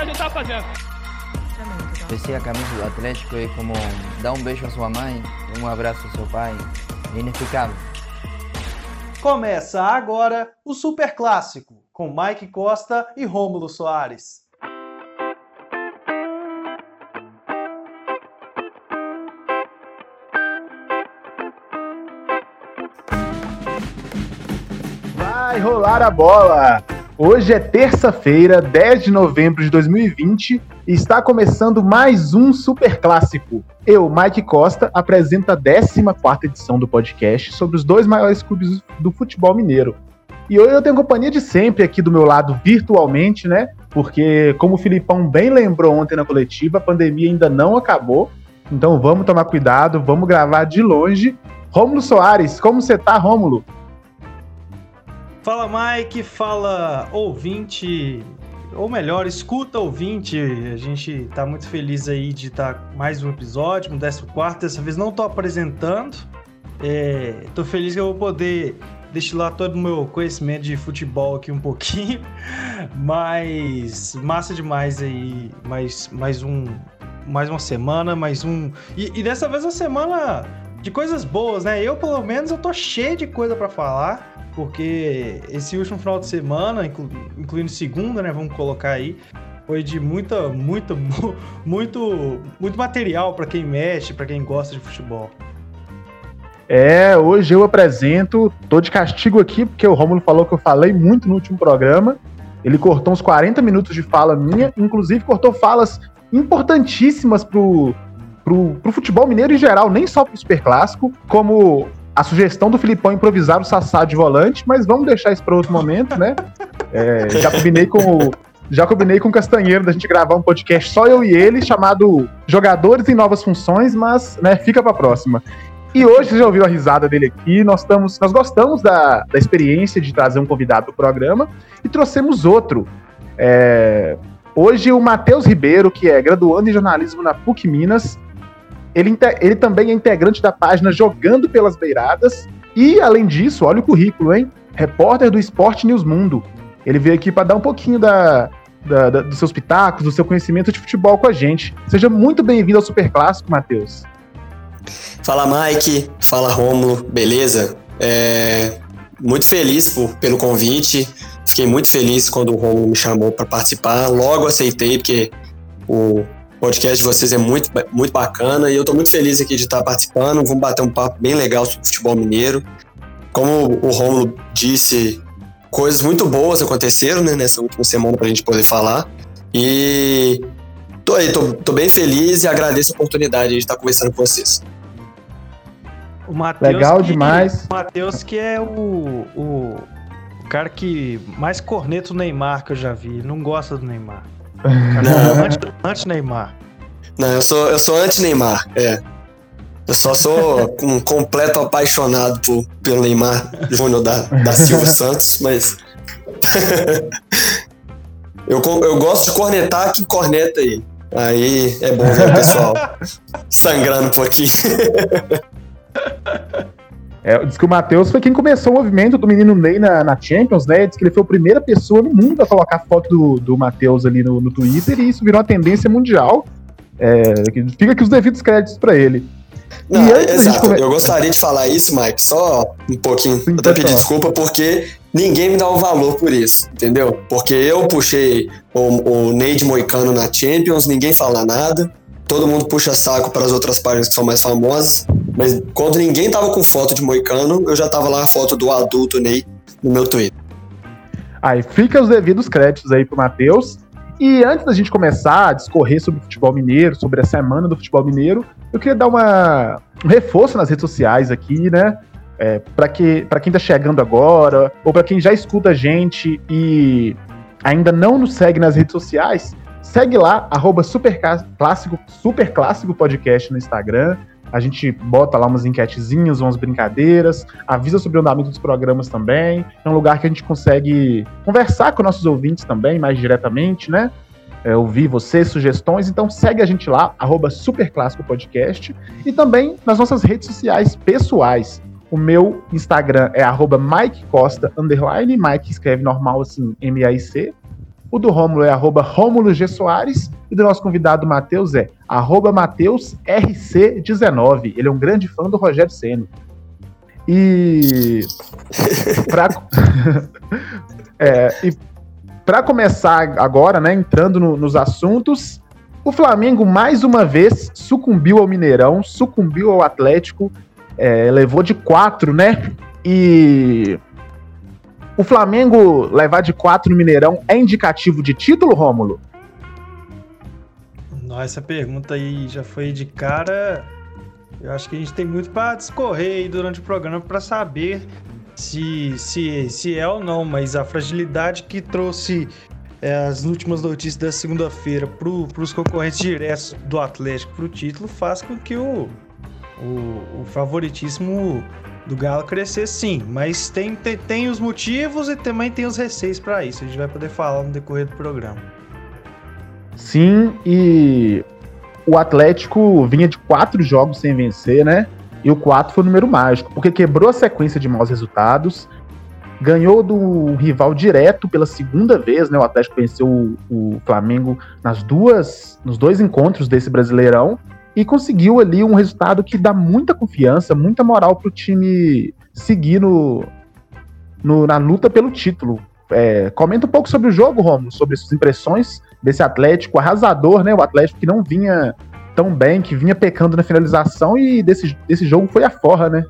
que a gente tá fazendo. Vestir a camisa do Atlético é como dar um beijo à sua mãe, um abraço ao seu pai. É inexplicável. Começa agora o Super Clássico, com Mike Costa e Rômulo Soares. Vai rolar a bola! Hoje é terça-feira, 10 de novembro de 2020 e está começando mais um Super Clássico. Eu, Mike Costa, apresento a 14 edição do podcast sobre os dois maiores clubes do futebol mineiro. E hoje eu tenho companhia de sempre aqui do meu lado, virtualmente, né? Porque, como o Filipão bem lembrou ontem na coletiva, a pandemia ainda não acabou. Então vamos tomar cuidado, vamos gravar de longe. Rômulo Soares, como você tá, Rômulo? Fala Mike, fala ouvinte, ou melhor, escuta ouvinte. A gente tá muito feliz aí de estar tá mais um episódio, um 14. Dessa vez não tô apresentando. É, tô feliz que eu vou poder destilar todo o meu conhecimento de futebol aqui um pouquinho. Mas massa demais aí. Mais, mais um. Mais uma semana, mais um. E, e dessa vez a semana de coisas boas, né? Eu, pelo menos, eu tô cheio de coisa para falar porque esse último final de semana, inclu incluindo segunda, né, vamos colocar aí, foi de muita, muita, muito, muito material para quem mexe, para quem gosta de futebol. É, hoje eu apresento, tô de castigo aqui porque o Romulo falou que eu falei muito no último programa. Ele cortou uns 40 minutos de fala minha, inclusive cortou falas importantíssimas pro, pro, pro futebol mineiro em geral, nem só pro Super Clássico, como a sugestão do Filipão improvisar o Sassá de volante, mas vamos deixar isso para outro momento, né? É, já combinei com o, já combinei com o Castanheiro da gente gravar um podcast só eu e ele, chamado Jogadores em Novas Funções, mas né, fica para próxima. E hoje, você já ouviu a risada dele aqui, nós, estamos, nós gostamos da, da experiência de trazer um convidado do programa e trouxemos outro. É, hoje o Matheus Ribeiro, que é graduando em jornalismo na PUC Minas, ele, ele também é integrante da página Jogando pelas Beiradas. E, além disso, olha o currículo, hein? Repórter do Esporte News Mundo. Ele veio aqui para dar um pouquinho da, da, da, dos seus pitacos, do seu conhecimento de futebol com a gente. Seja muito bem-vindo ao Super Clássico, Matheus. Fala, Mike. Fala, Rômulo. Beleza? É, muito feliz por, pelo convite. Fiquei muito feliz quando o Rômulo me chamou para participar. Logo aceitei, porque o o podcast de vocês é muito, muito bacana e eu estou muito feliz aqui de estar participando. Vamos bater um papo bem legal sobre futebol mineiro. Como o Romulo disse, coisas muito boas aconteceram né, nessa última semana para a gente poder falar. E tô aí, tô, tô, bem feliz e agradeço a oportunidade de estar conversando com vocês. O Mateus Legal que, demais. O Matheus que é o, o, o, cara que mais corneta o Neymar que eu já vi. Não gosta do Neymar. Anti-Neymar. Não, eu sou, eu sou anti-Neymar, é. Eu só sou um completo apaixonado por, pelo Neymar Júnior da, da Silva Santos, mas. eu, eu gosto de cornetar que corneta aí. Aí é bom ver o pessoal sangrando um pouquinho. É, diz que o Matheus foi quem começou o movimento do menino Ney na, na, Champions, né? Diz que ele foi a primeira pessoa no mundo a colocar foto do, do Matheus ali no, no Twitter e isso virou uma tendência mundial. É, fica aqui os devidos créditos para ele. Não, exato. Come... Eu gostaria de falar isso, Mike, só um pouquinho. Sim, até pedir desculpa, porque ninguém me dá um valor por isso, entendeu? Porque eu puxei o, o Ney de Moicano na Champions, ninguém fala nada todo mundo puxa saco para as outras páginas que são mais famosas, mas quando ninguém tava com foto de Moicano, eu já tava lá a foto do adulto Ney no meu Twitter. Aí fica os devidos créditos aí pro Matheus. E antes da gente começar a discorrer sobre o futebol mineiro, sobre a semana do futebol mineiro, eu queria dar uma, um reforço nas redes sociais aqui, né? É, para que, quem tá chegando agora, ou para quem já escuta a gente e ainda não nos segue nas redes sociais, Segue lá, arroba superclássico, superclássico podcast no Instagram. A gente bota lá umas enquetezinhas, umas brincadeiras, avisa sobre o andamento dos programas também. É um lugar que a gente consegue conversar com nossos ouvintes também, mais diretamente, né? É, ouvir vocês, sugestões. Então segue a gente lá, arroba Superclássico Podcast. E também nas nossas redes sociais pessoais. O meu Instagram é arroba Mike Costa, underline. Mike escreve normal assim, M-A-I-C. O do Rômulo é arroba Rômulo G. Soares e do nosso convidado Matheus é arroba Matheus RC19. Ele é um grande fã do Rogério Senna. E para é, começar agora, né, entrando no, nos assuntos, o Flamengo mais uma vez sucumbiu ao Mineirão, sucumbiu ao Atlético, é, levou de quatro, né? E o Flamengo levar de quatro no Mineirão é indicativo de título, Rômulo? Nossa, essa pergunta aí já foi de cara. Eu acho que a gente tem muito para discorrer aí durante o programa para saber se, se, se é ou não, mas a fragilidade que trouxe é, as últimas notícias da segunda-feira para os concorrentes diretos do Atlético para o título faz com que o, o, o favoritismo do Galo crescer sim, mas tem, tem, tem os motivos e também tem os receios para isso. A gente vai poder falar no decorrer do programa. Sim, e o Atlético vinha de quatro jogos sem vencer, né? E o quatro foi o número mágico, porque quebrou a sequência de maus resultados, ganhou do rival direto pela segunda vez, né? O Atlético venceu o, o Flamengo nas duas, nos dois encontros desse Brasileirão e conseguiu ali um resultado que dá muita confiança, muita moral para o time seguir no, no, na luta pelo título. É, comenta um pouco sobre o jogo, Romulo, sobre suas impressões desse Atlético arrasador, né? O Atlético que não vinha tão bem, que vinha pecando na finalização e desse, desse jogo foi a forra, né?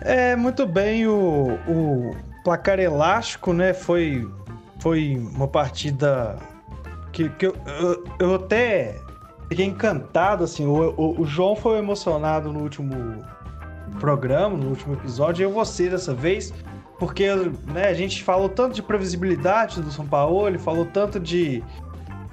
É, muito bem, o, o placar elástico, né? Foi, foi uma partida que, que eu, eu, eu até fiquei encantado, assim. O, o, o, João foi emocionado no último programa, no último episódio, e eu vou ser dessa vez, porque né, a gente falou tanto de previsibilidade do São Paulo, ele falou tanto de,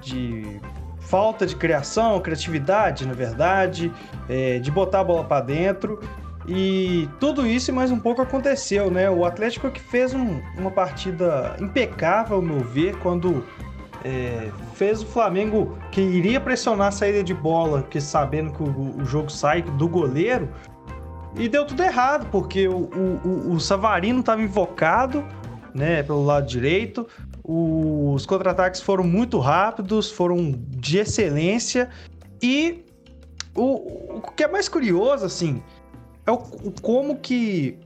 de falta de criação, criatividade, na verdade, é, de botar a bola para dentro. E tudo isso e mais um pouco aconteceu, né? O Atlético que fez um, uma partida impecável, ao meu ver, quando é, fez o Flamengo que iria pressionar a saída de bola, que sabendo que o, o jogo sai do goleiro, e deu tudo errado, porque o, o, o Savarino estava invocado, né, pelo lado direito, os contra-ataques foram muito rápidos, foram de excelência, e o, o que é mais curioso, assim, é o, o como que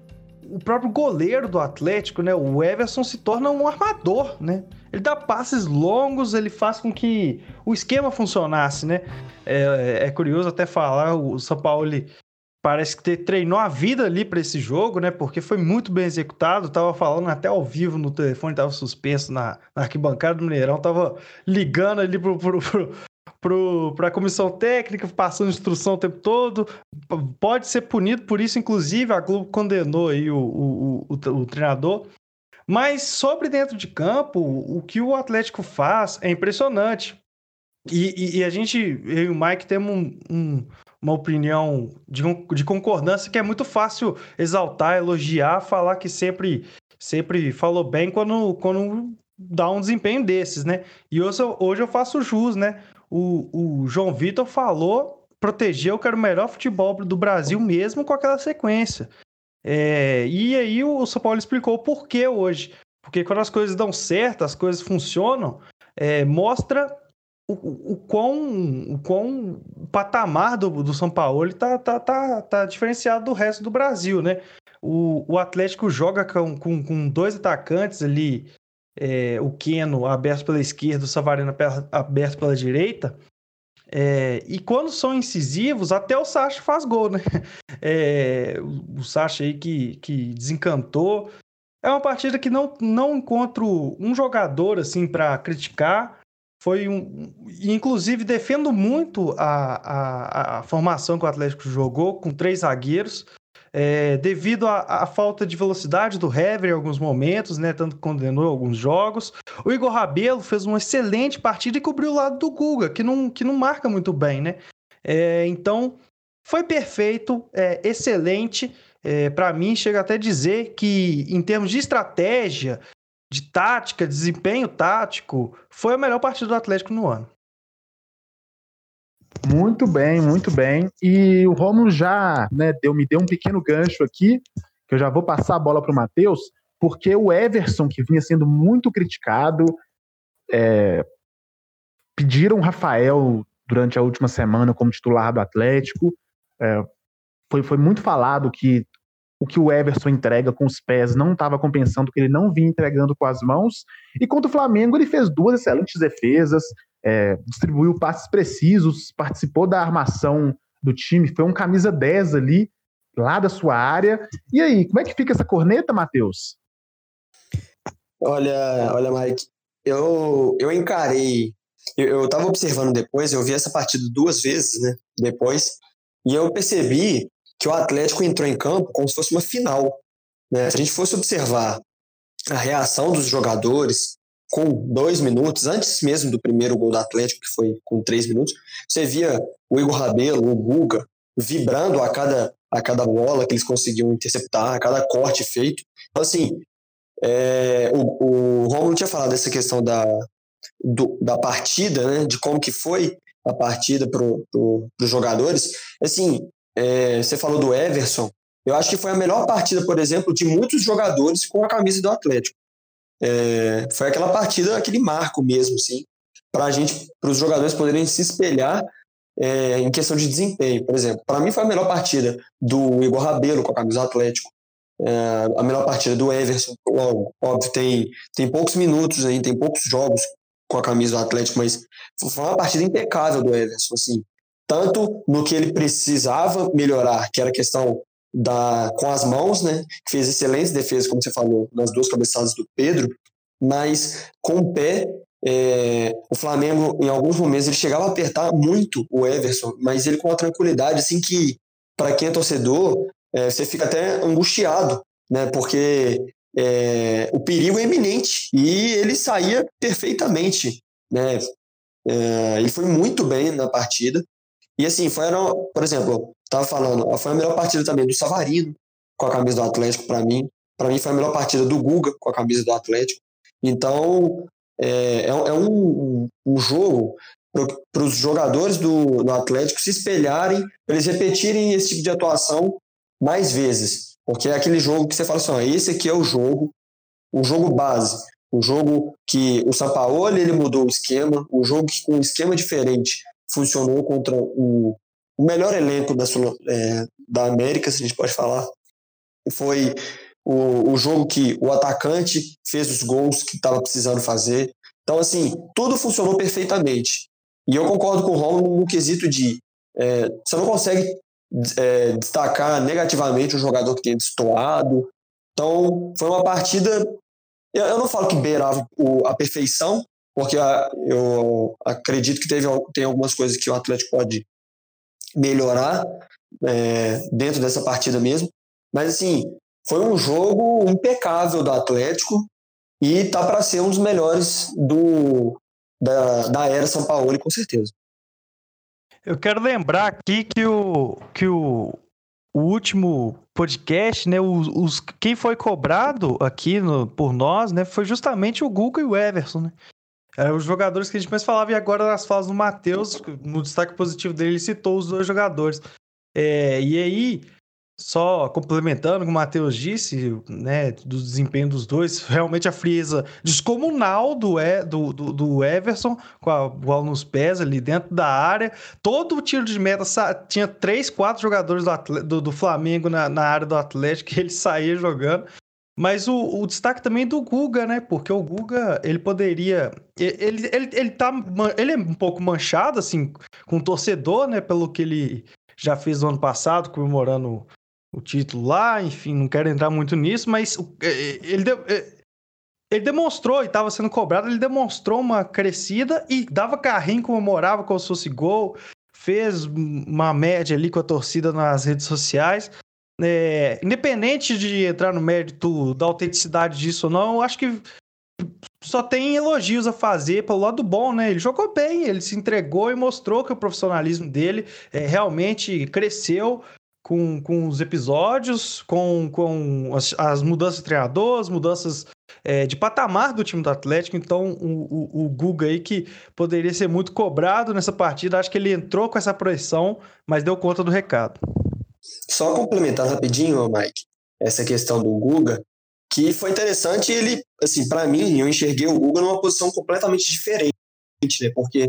o próprio goleiro do Atlético, né, o Everson, se torna um armador, né? Ele dá passes longos, ele faz com que o esquema funcionasse, né? É, é curioso até falar, o São Paulo parece que treinou a vida ali para esse jogo, né? Porque foi muito bem executado. Tava falando até ao vivo no telefone, tava suspenso na, na arquibancada do Mineirão, tava ligando ali pro, pro, pro, para a comissão técnica, passando instrução o tempo todo. Pode ser punido por isso, inclusive a Globo condenou aí o, o, o, o treinador. Mas sobre dentro de campo, o que o Atlético faz é impressionante. E, e, e a gente, eu e o Mike, temos um, um, uma opinião de, de concordância que é muito fácil exaltar, elogiar, falar que sempre, sempre falou bem quando, quando dá um desempenho desses, né? E hoje, hoje eu faço jus, né? O, o João Vitor falou, protegeu que era o melhor futebol do Brasil mesmo com aquela sequência. É, e aí o São Paulo explicou o porquê hoje. Porque quando as coisas dão certo, as coisas funcionam, é, mostra o, o, o, quão, o quão patamar do, do São Paulo tá, tá, tá, tá diferenciado do resto do Brasil, né? O, o Atlético joga com, com, com dois atacantes ali, é, o Keno aberto pela esquerda, o Savarino aberto pela direita, é, e quando são incisivos, até o Sacha faz gol, né? É, o Sacha aí que, que desencantou. É uma partida que não, não encontro um jogador assim para criticar. Foi um. Inclusive, defendo muito a, a, a formação que o Atlético jogou, com três zagueiros é, devido à, falta de velocidade do Hever em alguns momentos, né? Tanto condenou alguns jogos. O Igor Rabelo fez uma excelente partida e cobriu o lado do Guga, que não, que não marca muito bem, né? É, então, foi perfeito, é, excelente. É, para mim, chega até dizer que, em termos de estratégia, de tática, desempenho tático, foi a melhor partida do Atlético no ano. Muito bem, muito bem. E o Romulo já né, deu, me deu um pequeno gancho aqui, que eu já vou passar a bola para o Matheus, porque o Everson, que vinha sendo muito criticado, é, pediram o Rafael durante a última semana como titular do Atlético. É, foi, foi muito falado que o que o Everson entrega com os pés não estava compensando que ele não vinha entregando com as mãos. E contra o Flamengo, ele fez duas excelentes defesas, é, distribuiu passes precisos, participou da armação do time, foi um camisa 10 ali, lá da sua área. E aí, como é que fica essa corneta, Matheus? Olha, olha, Mike, eu, eu encarei, eu, eu tava observando depois, eu vi essa partida duas vezes, né, depois, e eu percebi que o Atlético entrou em campo como se fosse uma final. Né? Se a gente fosse observar a reação dos jogadores com dois minutos, antes mesmo do primeiro gol do Atlético, que foi com três minutos, você via o Igor Rabelo, o Guga, vibrando a cada, a cada bola que eles conseguiam interceptar, a cada corte feito. Então, assim, é, o, o Romulo tinha falado dessa questão da, do, da partida, né, de como que foi a partida para pro, os jogadores. Assim, é, você falou do Everson, eu acho que foi a melhor partida, por exemplo, de muitos jogadores com a camisa do Atlético. É, foi aquela partida, aquele marco mesmo, sim, para a gente, para os jogadores poderem se espelhar é, em questão de desempenho. Por exemplo, para mim foi a melhor partida do Igor Rabelo com a camisa Atlético, é, a melhor partida do Everson. Óbvio, tem, tem poucos minutos aí, tem poucos jogos com a camisa do Atlético, mas foi uma partida impecável do Everson, assim tanto no que ele precisava melhorar, que era questão da com as mãos, né, que fez excelentes defesas, como você falou, nas duas cabeçadas do Pedro, mas com o pé, é, o Flamengo, em alguns momentos, ele chegava a apertar muito o Everson, mas ele com uma tranquilidade, assim, que para quem é torcedor, é, você fica até angustiado, né, porque é, o perigo é iminente e ele saía perfeitamente, né, é, ele foi muito bem na partida, e assim, foi, por exemplo, tava falando, foi a melhor partida também do Savarino com a camisa do Atlético para mim. Para mim foi a melhor partida do Guga com a camisa do Atlético. Então, é, é, é um, um jogo para os jogadores do, do Atlético se espelharem, eles repetirem esse tipo de atuação mais vezes. Porque é aquele jogo que você fala assim: ó, esse aqui é o jogo, o jogo base, o jogo que o Sampaoli ele mudou o esquema, o jogo que, com um esquema diferente funcionou contra o, o melhor elenco da, é, da América, se a gente pode falar. Foi o, o jogo que o atacante fez os gols que estava precisando fazer. Então, assim, tudo funcionou perfeitamente. E eu concordo com o Romulo no quesito de é, você não consegue é, destacar negativamente um jogador que tenha destoado. Então, foi uma partida. Eu não falo que beirava a perfeição, porque ah, eu acredito que teve, tem algumas coisas que o Atlético pode melhorar é, dentro dessa partida mesmo. Mas, assim, foi um jogo impecável do Atlético e tá para ser um dos melhores do, da, da era São Paulo, com certeza. Eu quero lembrar aqui que o, que o, o último podcast, né, os, os, quem foi cobrado aqui no, por nós, né, foi justamente o Google e o Everson, né? Eram os jogadores que a gente mais falava, e agora nas falas do Matheus, no destaque positivo dele, ele citou os dois jogadores. É, e aí, só complementando o que o Matheus disse, né, do desempenho dos dois, realmente a frieza descomunal do, do, do, do Everson, com a bola nos pés ali dentro da área. Todo o tiro de meta tinha três, quatro jogadores do, do, do Flamengo na, na área do Atlético que ele saía jogando. Mas o, o, destaque também do Guga, né? Porque o Guga, ele poderia. Ele, ele, ele, tá, ele é um pouco manchado, assim, com o torcedor, né? Pelo que ele já fez no ano passado, comemorando o título lá. Enfim, não quero entrar muito nisso, mas ele, ele demonstrou, e estava sendo cobrado, ele demonstrou uma crescida e dava carrinho, comemorava como se fosse gol. Fez uma média ali com a torcida nas redes sociais é, independente de entrar no mérito da autenticidade disso ou não, eu acho que só tem elogios a fazer pelo lado bom, né? Ele jogou bem, ele se entregou e mostrou que o profissionalismo dele é, realmente cresceu com, com os episódios, com, com as, as mudanças de treinador, as mudanças é, de patamar do time do Atlético. Então, o, o, o Guga aí, que poderia ser muito cobrado nessa partida, acho que ele entrou com essa pressão, mas deu conta do recado. Só complementar rapidinho, Mike, essa questão do Guga, que foi interessante. Ele, assim, para mim, eu enxerguei o Guga numa posição completamente diferente, né? Porque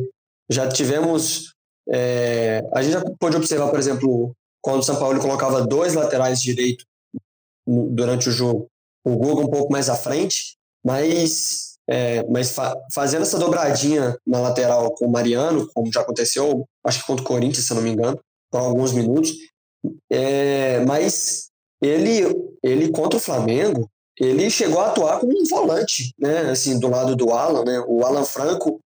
já tivemos. É, a gente já pôde observar, por exemplo, quando o São Paulo colocava dois laterais direito durante o jogo, o Guga um pouco mais à frente, mas, é, mas fa fazendo essa dobradinha na lateral com o Mariano, como já aconteceu, acho que contra o Corinthians, se eu não me engano, por alguns minutos, é, mas ele, ele contra o Flamengo, ele chegou a atuar como um volante, né? Assim, do lado do Alan, né? O Alan Franco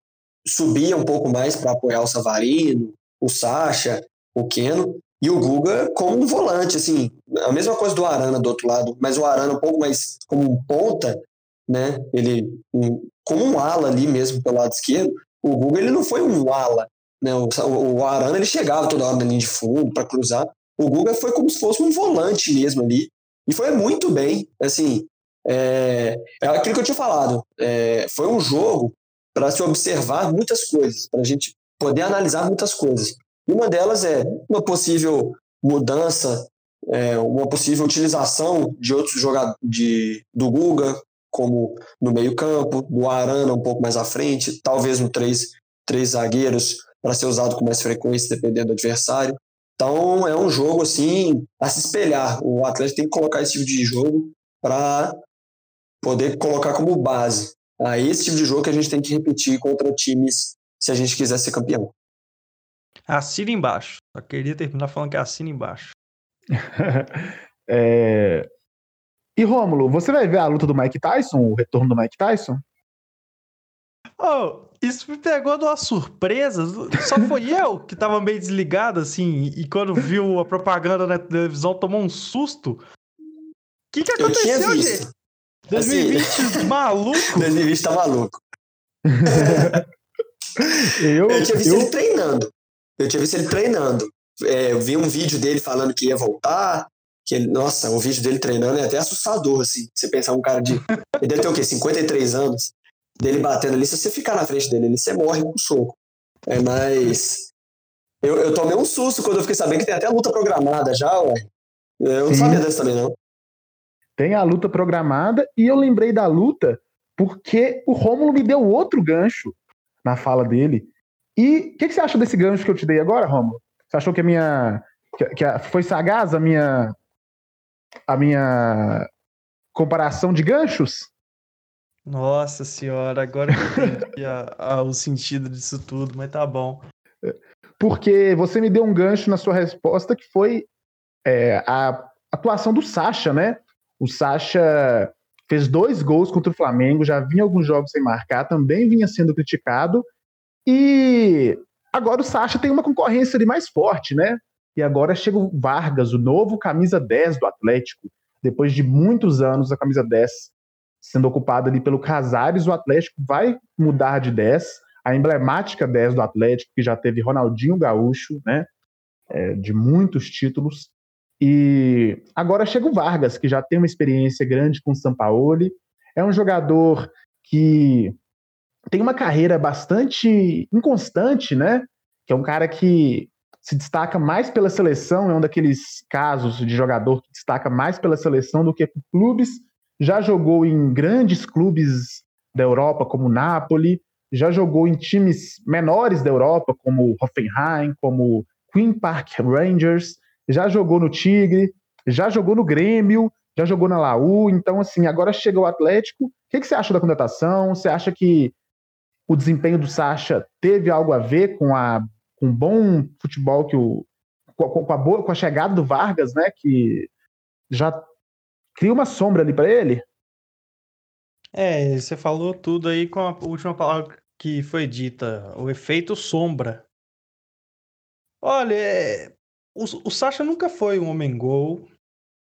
subia um pouco mais para apoiar o Savarino, o Sacha, o Keno, e o Guga como um volante, assim, a mesma coisa do Arana do outro lado, mas o Arana um pouco mais como um ponta, né? Ele um, como um ala ali mesmo pelo lado esquerdo. O Guga ele não foi um ala, né? O, o Arana ele chegava toda hora na linha de fundo para cruzar. O Guga foi como se fosse um volante mesmo ali e foi muito bem, assim. É, é aquilo que eu tinha falado. É, foi um jogo para se observar muitas coisas, para a gente poder analisar muitas coisas. Uma delas é uma possível mudança, é, uma possível utilização de outros jogadores de, do Guga, como no meio-campo, do Arana um pouco mais à frente, talvez no três, três zagueiros para ser usado com mais frequência, dependendo do adversário. Então é um jogo assim a se espelhar. O Atlético tem que colocar esse tipo de jogo para poder colocar como base. É esse tipo de jogo que a gente tem que repetir contra times se a gente quiser ser campeão. Assina embaixo. Só queria terminar falando que assina embaixo. é... E Rômulo, você vai ver a luta do Mike Tyson, o retorno do Mike Tyson? Oh, isso me pegou de uma surpresa. Só foi eu que tava meio desligado, assim, e quando viu a propaganda na televisão tomou um susto. O que, que aconteceu, gente? 2020 assim, maluco? 2020 tá maluco. eu, eu tinha visto eu... ele treinando. Eu tinha visto ele treinando. É, eu vi um vídeo dele falando que ia voltar. Que ele, nossa, o vídeo dele treinando é até assustador, assim. Você pensar um cara de. Ele deve ter o quê? 53 anos. Dele batendo ali. Se você ficar na frente dele, você morre com um soco. É, mas. Eu, eu tomei um susto quando eu fiquei sabendo que tem até luta programada já, ué. Eu não Sim. sabia dessa também, não. Tem a luta programada e eu lembrei da luta porque o Rômulo me deu outro gancho na fala dele. E o que, que, você acha desse gancho que eu te dei agora, Rômulo? Você achou que a minha. Que, que a, foi sagaz a minha. A minha comparação de ganchos? Nossa senhora, agora eu entendi a, a, o sentido disso tudo, mas tá bom. Porque você me deu um gancho na sua resposta que foi é, a atuação do Sacha, né? O Sacha fez dois gols contra o Flamengo, já vinha alguns jogos sem marcar, também vinha sendo criticado. E agora o Sacha tem uma concorrência ali mais forte, né? E agora chega o Vargas, o novo camisa 10 do Atlético. Depois de muitos anos, a camisa 10 sendo ocupada ali pelo Casares, o Atlético vai mudar de 10. A emblemática 10 do Atlético, que já teve Ronaldinho Gaúcho, né? É, de muitos títulos. E agora chega o Vargas, que já tem uma experiência grande com o Sampaoli. É um jogador que tem uma carreira bastante inconstante, né? Que é um cara que se destaca mais pela seleção, é um daqueles casos de jogador que destaca mais pela seleção do que por clubes. Já jogou em grandes clubes da Europa, como Napoli, já jogou em times menores da Europa, como Hoffenheim, como Queen Park Rangers, já jogou no Tigre, já jogou no Grêmio, já jogou na Laú. Então, assim, agora chega o Atlético. O que, que você acha da contratação? Você acha que o desempenho do Sacha teve algo a ver com a com o bom futebol que o com a boa, com a chegada do Vargas, né, que já cria uma sombra ali para ele? É, você falou tudo aí com a última palavra que foi dita, o efeito sombra. Olha, é, o, o Sacha nunca foi um homem gol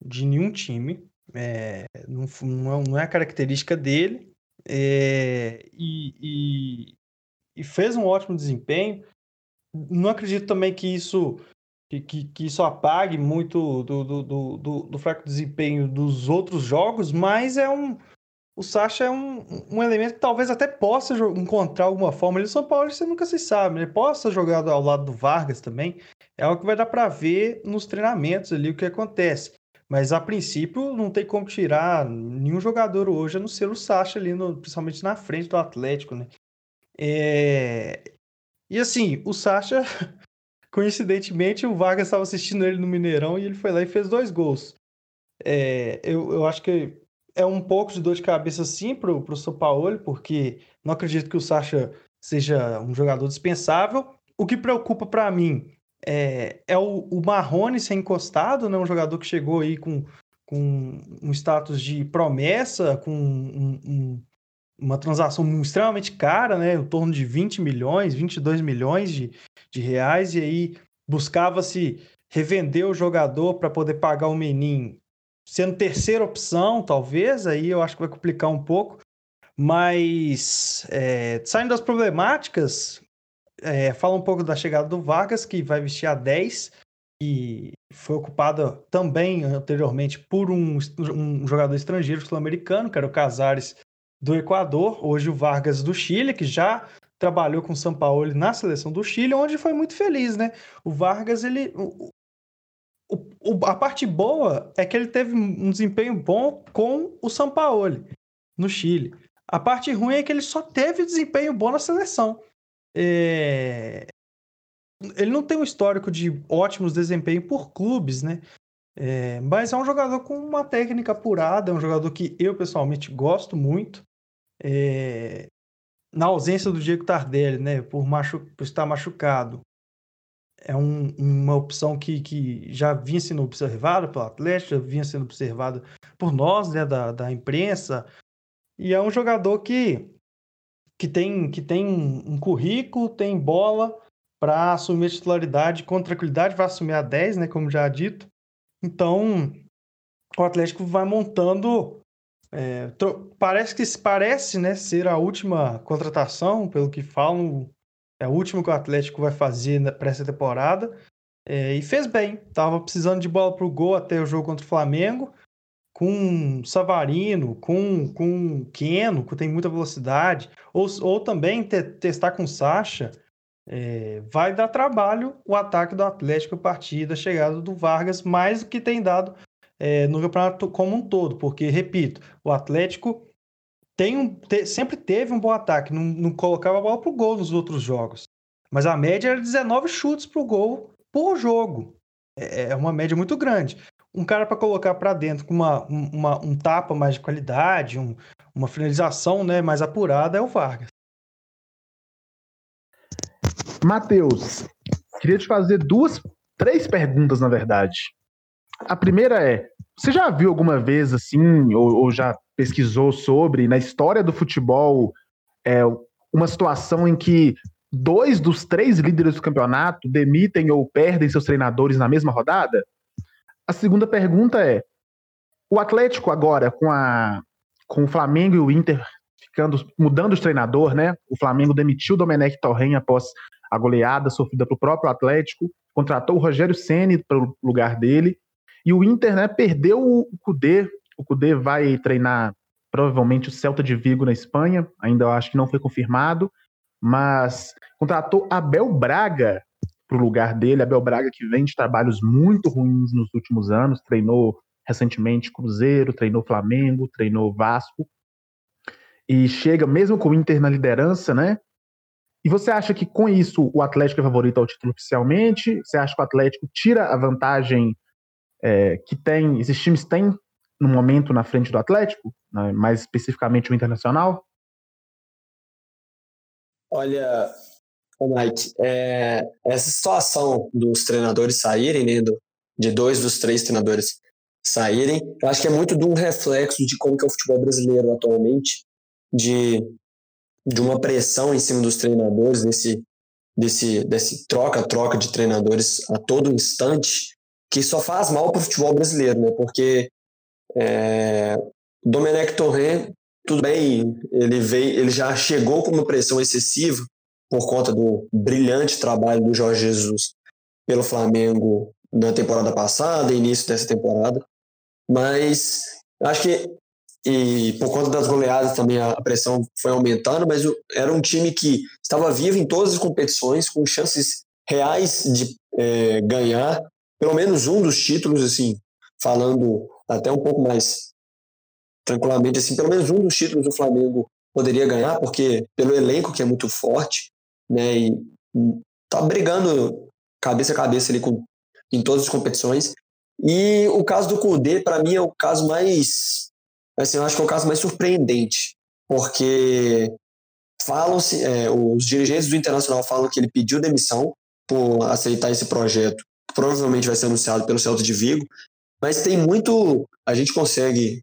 de nenhum time. É, não, não, é a característica dele. É, e, e, e, fez um ótimo desempenho. Não acredito também que isso que, que, que isso apague muito do, do, do, do, fraco desempenho dos outros jogos, mas é um, o Sacha é um, um elemento que talvez até possa encontrar alguma forma. Ele São Paulo, você nunca se sabe. Ele possa jogar ao lado do Vargas também. É algo que vai dar para ver nos treinamentos ali o que acontece. Mas a princípio não tem como tirar nenhum jogador hoje, a não ser o Sacha ali, no, principalmente na frente do Atlético, né? É... E assim, o Sacha, coincidentemente, o Vargas estava assistindo ele no Mineirão e ele foi lá e fez dois gols. É... Eu, eu acho que é um pouco de dor de cabeça sim pro, pro São Paulo, porque não acredito que o Sacha seja um jogador dispensável. O que preocupa para mim é, é o, o Marrone ser encostado, né? Um jogador que chegou aí com, com um status de promessa, com um, um, uma transação extremamente cara, né? Em torno de 20 milhões, 22 milhões de, de reais, e aí buscava-se revender o jogador para poder pagar o Menin, sendo terceira opção, talvez, aí eu acho que vai complicar um pouco. Mas é, saindo das problemáticas, é, fala um pouco da chegada do Vargas, que vai vestir a 10, e foi ocupada também anteriormente por um, um jogador estrangeiro sul-americano, que era o Casares do Equador, hoje o Vargas do Chile, que já trabalhou com o São Paulo na seleção do Chile, onde foi muito feliz, né? O Vargas, ele. O, o, a parte boa é que ele teve um desempenho bom com o São Paulo no Chile. A parte ruim é que ele só teve desempenho bom na seleção. É... Ele não tem um histórico de ótimos desempenhos por clubes, né? É... Mas é um jogador com uma técnica apurada, é um jogador que eu pessoalmente gosto muito. É... Na ausência do Diego Tardelli, né? Por, machu... por estar machucado, é um, uma opção que, que já vinha sendo observada pelo Atlético, já vinha sendo observada por nós, né, da, da imprensa, e é um jogador que que tem, que tem um currículo, tem bola para assumir a titularidade com tranquilidade, vai assumir a 10, né, como já dito. Então, o Atlético vai montando. É, parece que parece né, ser a última contratação, pelo que falam, é a última que o Atlético vai fazer para essa temporada. É, e fez bem, tava precisando de bola para o gol até o jogo contra o Flamengo com Savarino, com, com Keno, que tem muita velocidade, ou, ou também te, testar com Sacha, é, vai dar trabalho o ataque do Atlético a partir da chegada do Vargas, mais do que tem dado é, no campeonato como um todo, porque, repito, o Atlético tem um, te, sempre teve um bom ataque, não, não colocava a bola para o gol nos outros jogos, mas a média era 19 chutes para o gol por jogo. É, é uma média muito grande um cara para colocar para dentro com uma, uma, um tapa mais de qualidade, um, uma finalização né, mais apurada é o Vargas. Matheus, queria te fazer duas, três perguntas, na verdade. A primeira é: você já viu alguma vez assim, ou, ou já pesquisou sobre, na história do futebol, é, uma situação em que dois dos três líderes do campeonato demitem ou perdem seus treinadores na mesma rodada? A segunda pergunta é: o Atlético agora, com, a, com o Flamengo e o Inter ficando mudando os treinador, né? O Flamengo demitiu o Domenech Torren após a goleada sofrida pelo próprio Atlético, contratou o Rogério Ceni para o lugar dele, e o Inter, né, perdeu o Cudê. O Cudê vai treinar provavelmente o Celta de Vigo na Espanha, ainda acho que não foi confirmado, mas contratou Abel Braga para o lugar dele. Abel Braga, que vem de trabalhos muito ruins nos últimos anos, treinou recentemente Cruzeiro, treinou Flamengo, treinou Vasco, e chega mesmo com o Inter na liderança, né? E você acha que com isso o Atlético é favorito ao título oficialmente? Você acha que o Atlético tira a vantagem é, que tem, esses times têm no momento na frente do Atlético, né? mais especificamente o Internacional? Olha, Mike, é, essa situação dos treinadores saírem, né, do, de dois dos três treinadores saírem, eu acho que é muito de um reflexo de como que é o futebol brasileiro atualmente, de, de uma pressão em cima dos treinadores, desse, desse, desse troca-troca de treinadores a todo instante, que só faz mal para o futebol brasileiro, né? Porque é, Domenech Torrent, tudo bem, ele veio, ele já chegou com uma pressão excessiva por conta do brilhante trabalho do Jorge Jesus pelo Flamengo na temporada passada, início dessa temporada. Mas acho que e por conta das goleadas também a pressão foi aumentando, mas era um time que estava vivo em todas as competições, com chances reais de é, ganhar pelo menos um dos títulos, assim, falando até um pouco mais tranquilamente, assim, pelo menos um dos títulos do Flamengo poderia ganhar, porque pelo elenco que é muito forte, né, e tá brigando cabeça a cabeça ali com, em todas as competições. E o caso do Kudê, para mim, é o caso mais, assim, eu acho que é o caso mais surpreendente, porque falam-se, é, os dirigentes do Internacional falam que ele pediu demissão por aceitar esse projeto, provavelmente vai ser anunciado pelo Celta de Vigo, mas tem muito, a gente consegue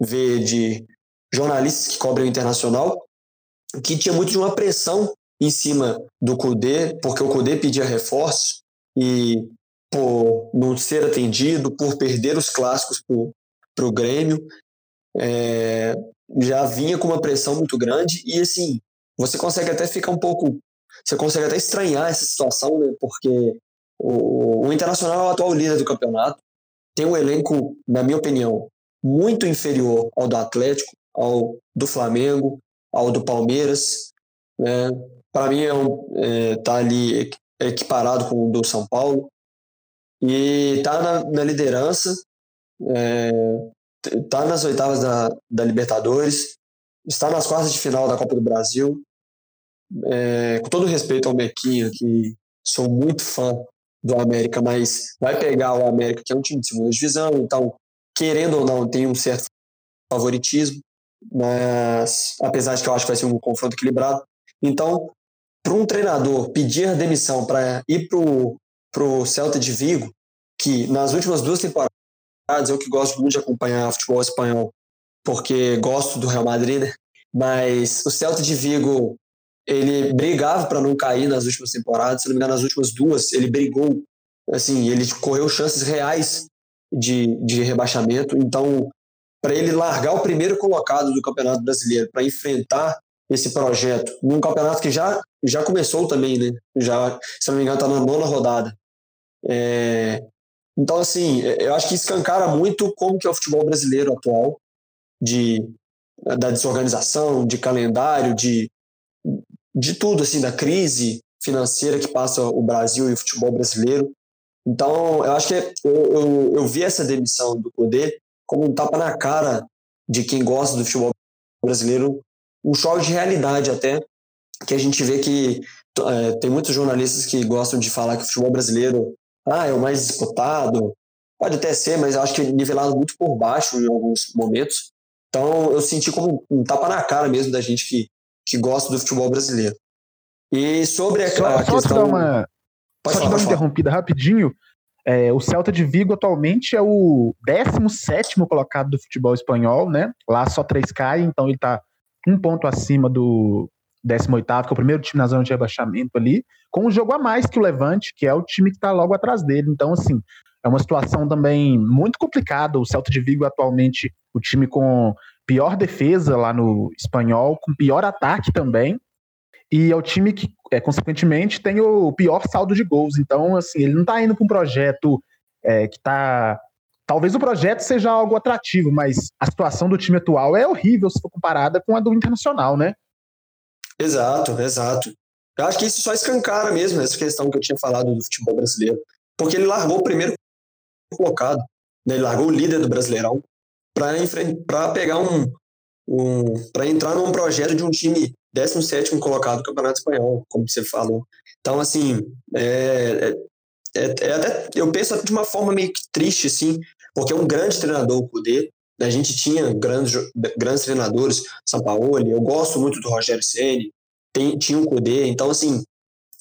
ver de jornalistas que cobrem o Internacional, que tinha muito de uma pressão em cima do Cudê, porque o Cudê pedia reforço e por não ser atendido, por perder os clássicos para o Grêmio, é, já vinha com uma pressão muito grande e assim, você consegue até ficar um pouco, você consegue até estranhar essa situação, né, porque o, o Internacional é o atual líder do campeonato, tem um elenco, na minha opinião, muito inferior ao do Atlético, ao do Flamengo, ao do Palmeiras. Né? Para mim, é um, é, tá ali equiparado com o do São Paulo. E está na, na, liderança, está é, nas oitavas da, da Libertadores, está nas quartas de final da Copa do Brasil. É, com todo respeito ao Mequinha, que sou muito fã do América, mas vai pegar o América, que é um time de segunda divisão, então, querendo ou não, tem um certo favoritismo, mas apesar de que eu acho que vai ser um confronto equilibrado. Então, para um treinador pedir demissão para ir para o Celta de Vigo, que nas últimas duas temporadas, eu que gosto muito de acompanhar futebol espanhol, porque gosto do Real Madrid, né? mas o Celta de Vigo ele brigava para não cair nas últimas temporadas, se não me engano, nas últimas duas, ele brigou, assim, ele correu chances reais de, de rebaixamento. Então, para ele largar o primeiro colocado do Campeonato Brasileiro, para enfrentar esse projeto, num campeonato que já, já começou também, né? Já, se não me engano, está na nona rodada. É, então, assim, eu acho que escancara muito como que é o futebol brasileiro atual, de, da desorganização, de calendário, de de tudo, assim, da crise financeira que passa o Brasil e o futebol brasileiro. Então, eu acho que eu, eu, eu vi essa demissão do poder como um tapa na cara de quem gosta do futebol brasileiro, um choque de realidade até, que a gente vê que é, tem muitos jornalistas que gostam de falar que o futebol brasileiro ah, é o mais disputado, pode até ser, mas eu acho que nivelado muito por baixo em alguns momentos. Então, eu senti como um tapa na cara mesmo da gente que que gosto do futebol brasileiro. E sobre a, só, a só questão... Dar uma, pode só falar, dar uma interrompida rapidinho. É, o Celta de Vigo atualmente é o 17 colocado do futebol espanhol, né? Lá só três caem, então ele está um ponto acima do 18, que é o primeiro time na zona de rebaixamento ali, com um jogo a mais que o Levante, que é o time que está logo atrás dele. Então, assim, é uma situação também muito complicada. O Celta de Vigo atualmente, o time com pior defesa lá no espanhol, com pior ataque também. E é o time que, é, consequentemente, tem o pior saldo de gols. Então, assim, ele não está indo para um projeto é, que está. Talvez o projeto seja algo atrativo, mas a situação do time atual é horrível se for comparada com a do Internacional, né? Exato, exato. Eu acho que isso só escancara mesmo essa questão que eu tinha falado do futebol brasileiro. Porque ele largou o primeiro colocado. Né? Ele largou o líder do Brasileirão para pegar um, um para entrar num projeto de um time 17 colocado no Campeonato Espanhol, como você falou. Então, assim, é, é, é, é, até, eu penso de uma forma meio que triste, assim, porque é um grande treinador, o Kudê. A gente tinha grandes, grandes treinadores, Sampaoli, eu gosto muito do Rogério Ceni, tinha o Kudê. Então, assim,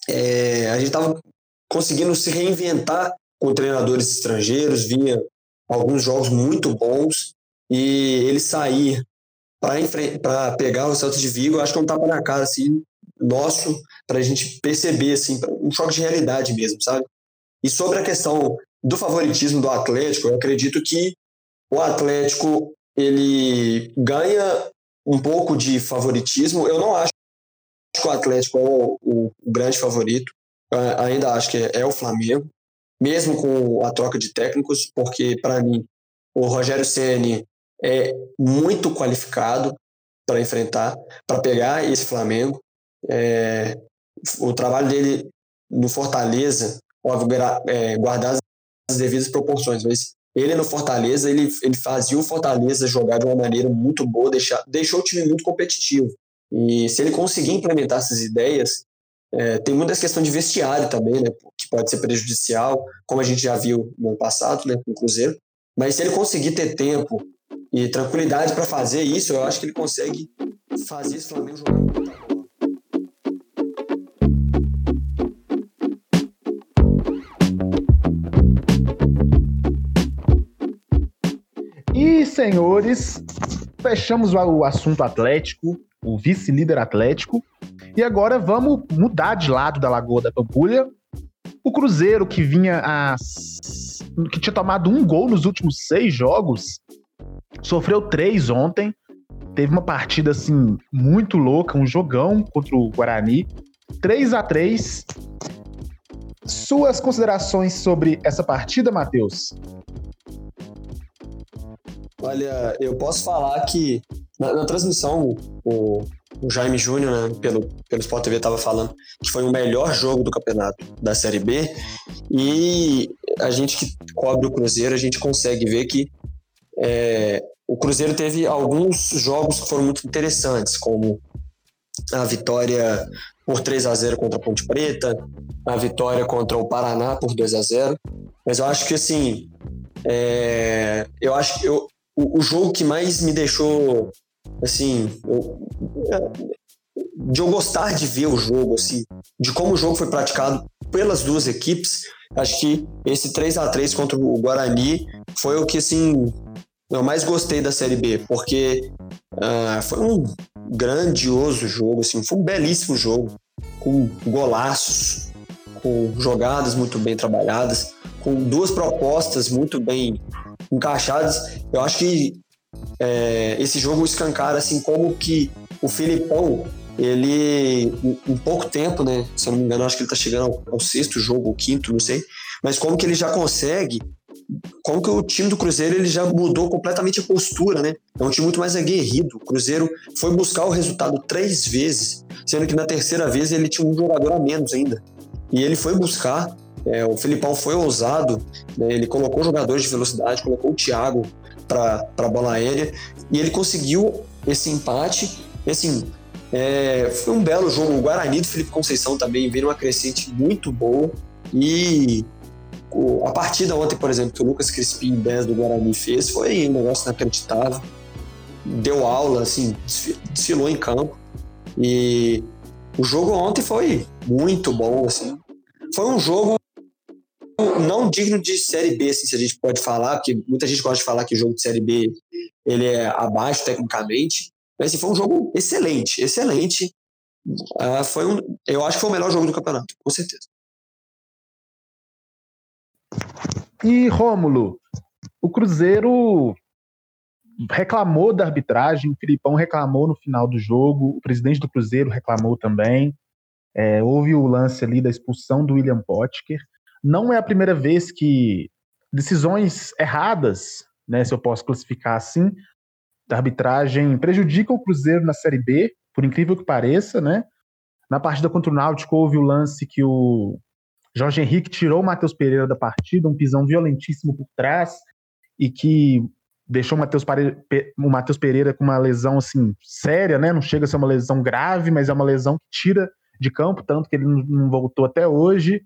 é, a gente estava conseguindo se reinventar com treinadores estrangeiros, vinha alguns jogos muito bons, e ele sair para pegar o Celta de Vigo, acho que é um tapa na cara, assim, nosso, para a gente perceber, assim, um choque de realidade mesmo, sabe? E sobre a questão do favoritismo do Atlético, eu acredito que o Atlético, ele ganha um pouco de favoritismo. Eu não acho que o Atlético é o, o, o grande favorito, eu ainda acho que é, é o Flamengo, mesmo com a troca de técnicos, porque, para mim, o Rogério Ceni é muito qualificado para enfrentar, para pegar esse Flamengo. É, o trabalho dele no Fortaleza, óbvio, é, guardar as devidas proporções, mas ele no Fortaleza, ele, ele fazia o Fortaleza jogar de uma maneira muito boa, deixar, deixou o time muito competitivo. E se ele conseguir implementar essas ideias, é, tem muitas questões de vestiário também, né, que pode ser prejudicial, como a gente já viu no ano passado, né, com o Cruzeiro. Mas se ele conseguir ter tempo e tranquilidade para fazer isso, eu acho que ele consegue fazer esse Flamengo jogar. E, senhores, fechamos o assunto atlético, o vice-líder atlético, e agora vamos mudar de lado da Lagoa da Pampulha. O Cruzeiro, que vinha a que tinha tomado um gol nos últimos seis jogos, sofreu três ontem. Teve uma partida assim muito louca, um jogão contra o Guarani. 3 a 3 Suas considerações sobre essa partida, Matheus? Olha, eu posso falar que na, na transmissão o, o Jaime Júnior, né, pelo, pelo Sport TV, estava falando que foi o melhor jogo do campeonato da Série B. E a gente que cobre o Cruzeiro, a gente consegue ver que é, o Cruzeiro teve alguns jogos que foram muito interessantes, como a vitória por 3 a 0 contra a Ponte Preta, a vitória contra o Paraná por 2 a 0 Mas eu acho que assim, é, eu acho que eu, o, o jogo que mais me deixou assim, eu, de eu gostar de ver o jogo, assim, de como o jogo foi praticado pelas duas equipes, acho que esse 3 a 3 contra o Guarani foi o que, assim, eu mais gostei da Série B, porque uh, foi um grandioso jogo, assim, foi um belíssimo jogo, com golaços, com jogadas muito bem trabalhadas, com duas propostas muito bem encaixadas. Eu acho que é, esse jogo escancara assim como que o Filipão ele em pouco tempo, né? Se eu não me engano, acho que ele tá chegando ao, ao sexto jogo, o quinto, não sei. Mas como que ele já consegue como que o time do Cruzeiro ele já mudou completamente a postura, né? É um time muito mais aguerrido. O Cruzeiro foi buscar o resultado três vezes, sendo que na terceira vez ele tinha um jogador a menos ainda. E ele foi buscar. É, o Filipão foi ousado, né? ele colocou jogadores de velocidade, colocou o Thiago para a bola aérea e ele conseguiu esse empate. E, assim, é, foi um belo jogo. O Guarani do Felipe Conceição também veio uma crescente muito boa. E o, a partida ontem, por exemplo, que o Lucas Crispim, 10 do Guarani, fez, foi um negócio inacreditável. Deu aula, assim, desfilou em campo. E o jogo ontem foi muito bom, assim. Foi um jogo não digno de Série B, assim, se a gente pode falar, porque muita gente gosta de falar que o jogo de Série B ele é abaixo tecnicamente, mas assim, foi um jogo excelente, excelente. Uh, foi um, eu acho que foi o melhor jogo do campeonato, com certeza. E Rômulo, o Cruzeiro reclamou da arbitragem, o Filipão reclamou no final do jogo, o presidente do Cruzeiro reclamou também. É, houve o lance ali da expulsão do William Potker. Não é a primeira vez que decisões erradas, né, se eu posso classificar assim, da arbitragem prejudicam o Cruzeiro na Série B, por incrível que pareça, né? Na partida contra o Náutico houve o lance que o Jorge Henrique tirou o Matheus Pereira da partida, um pisão violentíssimo por trás, e que deixou o Matheus Pereira, o Matheus Pereira com uma lesão assim séria, né? Não chega a ser uma lesão grave, mas é uma lesão que tira de campo, tanto que ele não voltou até hoje.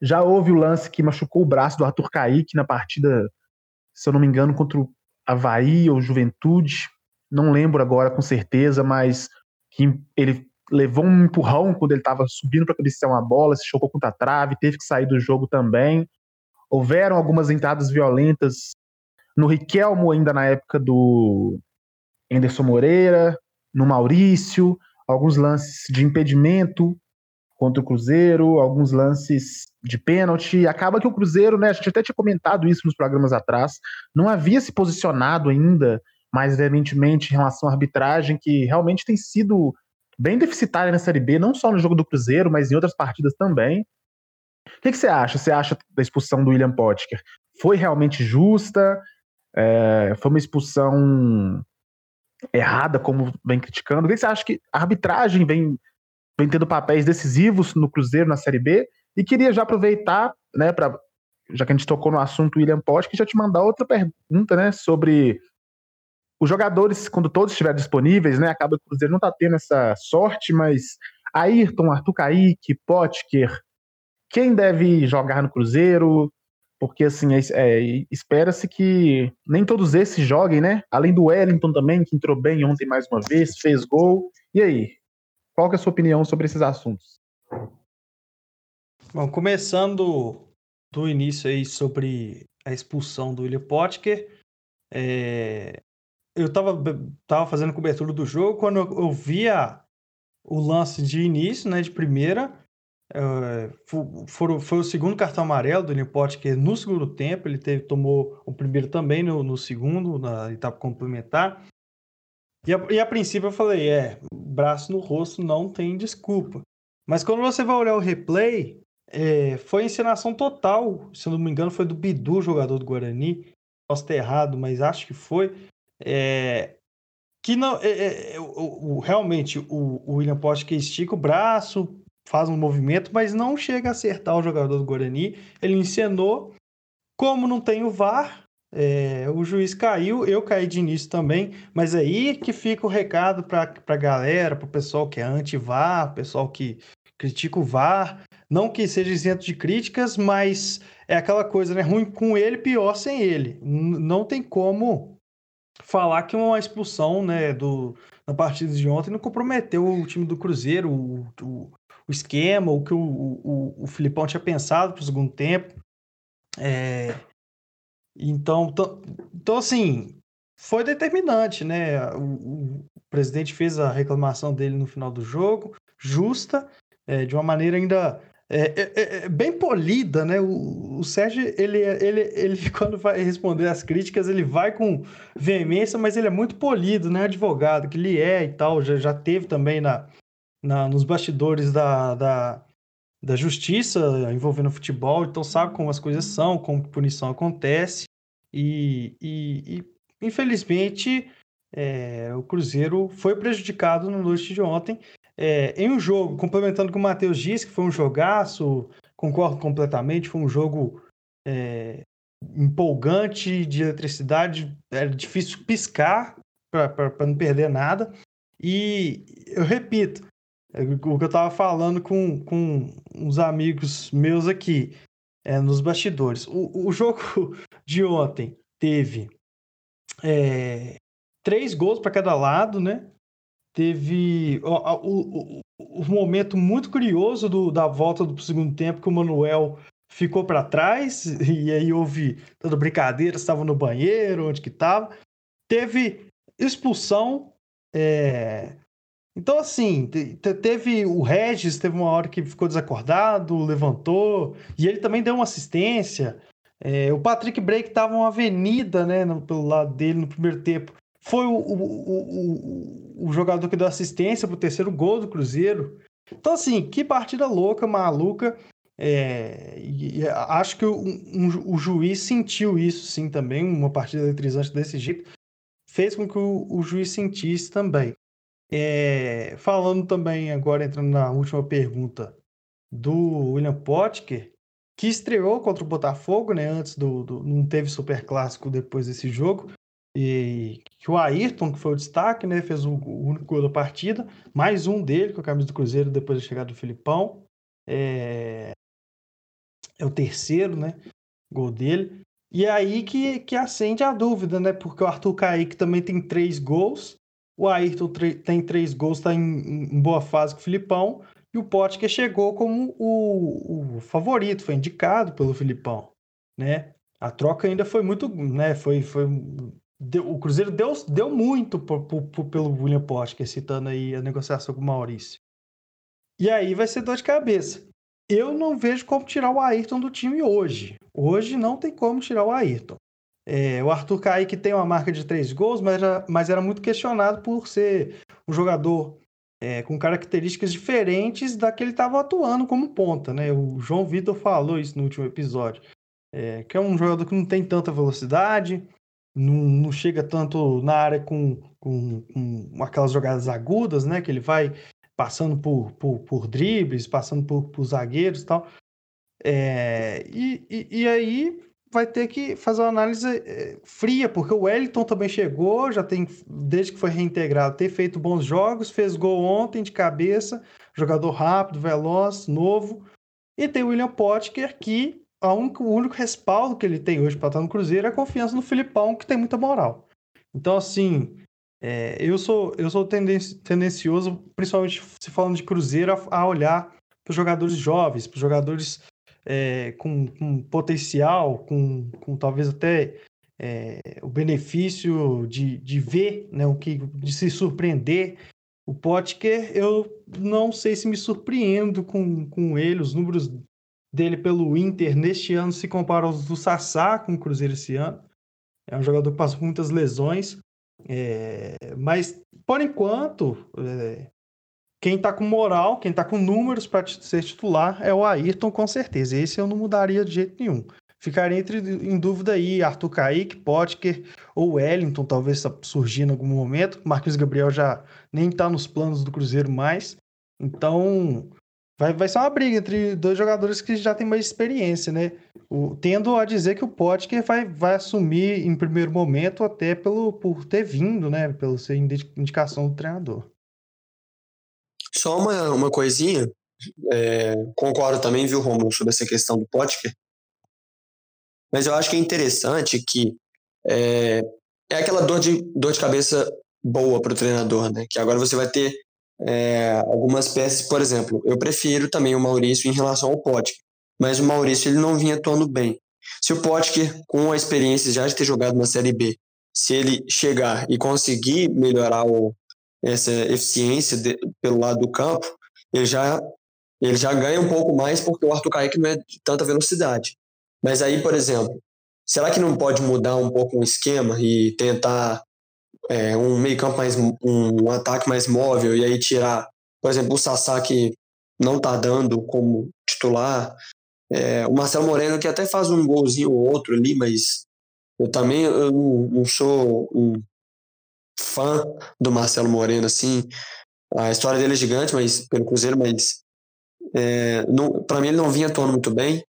Já houve o lance que machucou o braço do Arthur Kaique na partida, se eu não me engano, contra o Havaí ou Juventude. Não lembro agora com certeza, mas que ele levou um empurrão quando ele estava subindo para cabecear uma bola, se chocou contra a trave, teve que sair do jogo também. Houveram algumas entradas violentas no Riquelmo, ainda na época do Anderson Moreira, no Maurício, alguns lances de impedimento contra o Cruzeiro, alguns lances de pênalti. Acaba que o Cruzeiro, né, a gente até tinha comentado isso nos programas atrás, não havia se posicionado ainda mais veementemente em relação à arbitragem, que realmente tem sido bem deficitária na Série B, não só no jogo do Cruzeiro, mas em outras partidas também. O que, que você acha? Você acha da expulsão do William Potker? Foi realmente justa? É, foi uma expulsão errada, como vem criticando? O que você acha que a arbitragem vem vem tendo papéis decisivos no Cruzeiro na Série B e queria já aproveitar, né, para já que a gente tocou no assunto William Potker, já te mandar outra pergunta, né, sobre os jogadores, quando todos estiverem disponíveis, né, acaba que o Cruzeiro não está tendo essa sorte, mas Ayrton, Arthur Kaique, Potker, quem deve jogar no Cruzeiro? Porque, assim, é, é, espera-se que nem todos esses joguem, né? Além do Wellington também, que entrou bem ontem mais uma vez, fez gol. E aí? Qual é a sua opinião sobre esses assuntos? Bom, começando do início aí sobre a expulsão do William Potker, é... eu estava tava fazendo cobertura do jogo, quando eu, eu via o lance de início, né, de primeira, é, foi, foi, o segundo cartão amarelo do William Potker no segundo tempo, ele teve, tomou o primeiro também no, no segundo, na etapa complementar, e a, e a princípio eu falei, é, braço no rosto não tem desculpa. Mas quando você vai olhar o replay, é, foi encenação total, se eu não me engano, foi do Bidu, jogador do Guarani. Posso ter errado, mas acho que foi. É, que não. É, é, é o, o, realmente, o, o William Post estica o braço, faz um movimento, mas não chega a acertar o jogador do Guarani. Ele encenou. Como não tem o VAR, é, o juiz caiu, eu caí de início também, mas aí que fica o recado para a galera, para o pessoal que é anti-VAR, pessoal que critica o VAR. Não que seja isento de críticas, mas é aquela coisa, né? Ruim com ele, pior sem ele. Não tem como falar que uma expulsão, né, do, na partida de ontem não comprometeu o time do Cruzeiro, o, o, o esquema, o que o, o, o Filipão tinha pensado para o segundo tempo. É, então, então, assim, foi determinante, né? O, o, presidente fez a reclamação dele no final do jogo, justa, é, de uma maneira ainda é, é, é, é, bem polida, né? O, o Sérgio, ele, ele, ele, quando vai responder as críticas, ele vai com veemência, mas ele é muito polido, né? Advogado, que ele é e tal, já, já teve também na, na, nos bastidores da, da, da justiça envolvendo futebol, então sabe como as coisas são, como punição acontece, e, e, e infelizmente é, o Cruzeiro foi prejudicado no noite de ontem, é, em um jogo, complementando o que o Matheus disse, que foi um jogaço, concordo completamente, foi um jogo é, empolgante de eletricidade, era difícil piscar para não perder nada. E eu repito, é, o que eu estava falando com, com uns amigos meus aqui, é, nos bastidores. O, o jogo de ontem teve é, três gols para cada lado, né? Teve o, o, o, momento muito curioso do, da volta do segundo tempo que o Manuel ficou para trás e aí houve toda brincadeira, estava no banheiro, onde que estava. Teve expulsão. É... Então, assim, teve o Regis, teve uma hora que ficou desacordado, levantou, e ele também deu uma assistência. É, o Patrick Break estava uma avenida, né, no, pelo lado dele no primeiro tempo foi o, o, o, o jogador que deu assistência pro terceiro gol do Cruzeiro. Então, assim, que partida louca, maluca. É, acho que um, um, o juiz sentiu isso, sim, também. Uma partida eletrizante desse jeito fez com que o, o juiz sentisse também. É, falando também, agora entrando na última pergunta do William Potker, que estreou contra o Botafogo, né? Antes do, do. Não teve super clássico depois desse jogo. E que o Ayrton, que foi o destaque, né, fez o, único gol da partida, mais um dele com a camisa do Cruzeiro depois da chegada do Filipão. É, é o terceiro, né, gol dele. E é aí que, que acende a dúvida, né, porque o Arthur Kaique também tem três gols, o Ayrton tem três gols, está em, em, boa fase com o Filipão, e o Potker chegou como o, o favorito, foi indicado pelo Filipão, né? A troca ainda foi muito, né? Foi, foi Deu, o Cruzeiro deu, deu muito por, por, pelo William Potker, citando aí a negociação com o Maurício. E aí vai ser dor de cabeça. Eu não vejo como tirar o Ayrton do time hoje. Hoje não tem como tirar o Ayrton. É, o Arthur Kaique tem uma marca de três gols, mas era, mas era muito questionado por ser um jogador é, com características diferentes da que ele estava atuando como ponta. Né? O João Vitor falou isso no último episódio. É, que é um jogador que não tem tanta velocidade, não, não chega tanto na área com, com, com, aquelas jogadas agudas, né? Que ele vai passando por, por, por dribles, passando por, por zagueiros e tal. É, e, e, e, aí vai ter que fazer uma análise é, fria, porque o Wellington também chegou, já tem, desde que foi reintegrado, ter feito bons jogos, fez gol ontem de cabeça, jogador rápido, veloz, novo. E tem o William Potker, que a único, o único respaldo que ele tem hoje para estar no Cruzeiro é a confiança no Filipão, que tem muita moral. Então, assim, é, eu sou, eu sou tendencioso, principalmente se falando de Cruzeiro, a, a olhar para os jogadores jovens, para os jogadores é, com, com, potencial, com, com talvez até é, o benefício de, de ver, né, o que, de se surpreender. O Potker, eu não sei se me surpreendo com, com ele, os números dele pelo Inter neste ano se comparam aos do Sassá com o Cruzeiro esse ano. É um jogador que por muitas lesões. É, mas, por enquanto, é, quem tá com moral, quem tá com números para ser titular é o Ayrton, com certeza. Esse eu não mudaria de jeito nenhum. Ficaria entre, em dúvida aí Arthur Kaique, Potker ou Wellington, talvez surgir em algum momento. Marquinhos Gabriel já nem tá nos planos do Cruzeiro mais. Então, vai, vai ser uma briga entre dois jogadores que já têm mais experiência, né? O, tendo a dizer que o Potker vai, vai assumir em primeiro momento, até pelo, por ter vindo, né? Pelo ser indicação do treinador. Só uma, uma coisinha, é, concordo também, viu, Romulo, sobre essa questão do Potker. Mas eu acho que é interessante que é, é aquela dor de, dor de cabeça boa para o treinador, né? Que agora você vai ter é, algumas peças, por exemplo, eu prefiro também o Maurício em relação ao Potker, mas o Maurício ele não vinha atuando bem. Se o Potker, com a experiência já de ter jogado na Série B, se ele chegar e conseguir melhorar o, essa eficiência de, pelo lado do campo, ele já, ele já ganha um pouco mais porque o Arthur Kaique não é de tanta velocidade. Mas aí, por exemplo, será que não pode mudar um pouco o esquema e tentar é, um meio campo mais, um, ataque mais móvel e aí tirar, por exemplo, o Sassá que não tá dando como titular, é, o Marcelo Moreno que até faz um golzinho ou outro ali, mas eu também eu não sou um fã do Marcelo Moreno, assim. A história dele é gigante, mas pelo Cruzeiro, mas é, para mim ele não vinha atuando muito bem.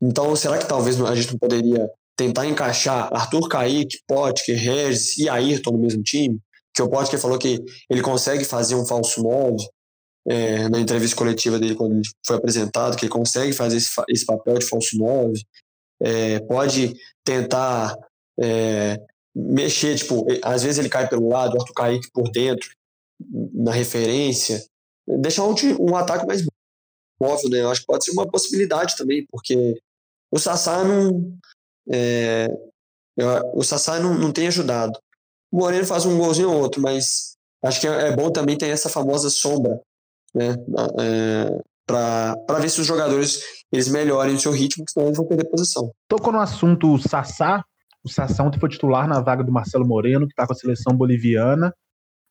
Então, será que talvez a gente não poderia tentar encaixar Arthur Kaique, Potker, Regis e Ayrton no mesmo time? Que o Potker falou que ele consegue fazer um falso 9 é, na entrevista coletiva dele, quando ele foi apresentado, que ele consegue fazer esse, esse papel de falso 9. É, pode tentar é, mexer, tipo, às vezes ele cai pelo lado, o Arthur Kaique por dentro, na referência, deixar um, um ataque mais móvel, né? Eu acho que pode ser uma possibilidade também, porque o Sassá não. É, o Sassá não, não tem ajudado. O Moreno faz um golzinho ou outro, mas acho que é, é bom também ter essa famosa sombra, né? É, para ver se os jogadores eles melhorem o seu ritmo, senão eles vão perder posição. Tocou no assunto Sassá, o Sassá ontem foi titular na vaga do Marcelo Moreno, que está com a seleção boliviana.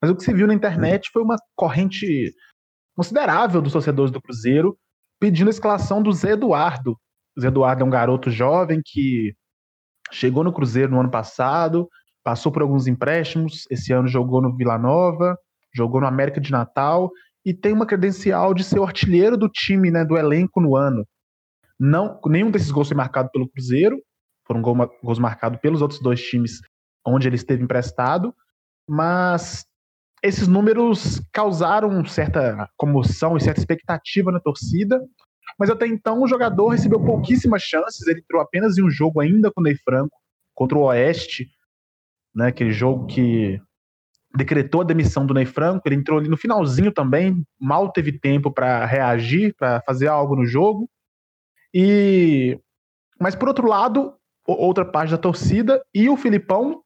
Mas o que se viu na internet foi uma corrente considerável dos torcedores do Cruzeiro pedindo a escalação do Zé Eduardo. O Zé Eduardo é um garoto jovem que chegou no Cruzeiro no ano passado, passou por alguns empréstimos, esse ano jogou no Vila Nova, jogou no América de Natal e tem uma credencial de ser o artilheiro do time, né, do elenco no ano. Não, nenhum desses gols foi marcado pelo Cruzeiro, foram gols marcados pelos outros dois times onde ele esteve emprestado, mas esses números causaram certa comoção e certa expectativa na torcida, mas até então o jogador recebeu pouquíssimas chances, ele entrou apenas em um jogo ainda com o Ney Franco, contra o Oeste, né, aquele jogo que decretou a demissão do Ney Franco, ele entrou ali no finalzinho também, mal teve tempo para reagir, para fazer algo no jogo. E mas por outro lado, outra parte da torcida e o Filipão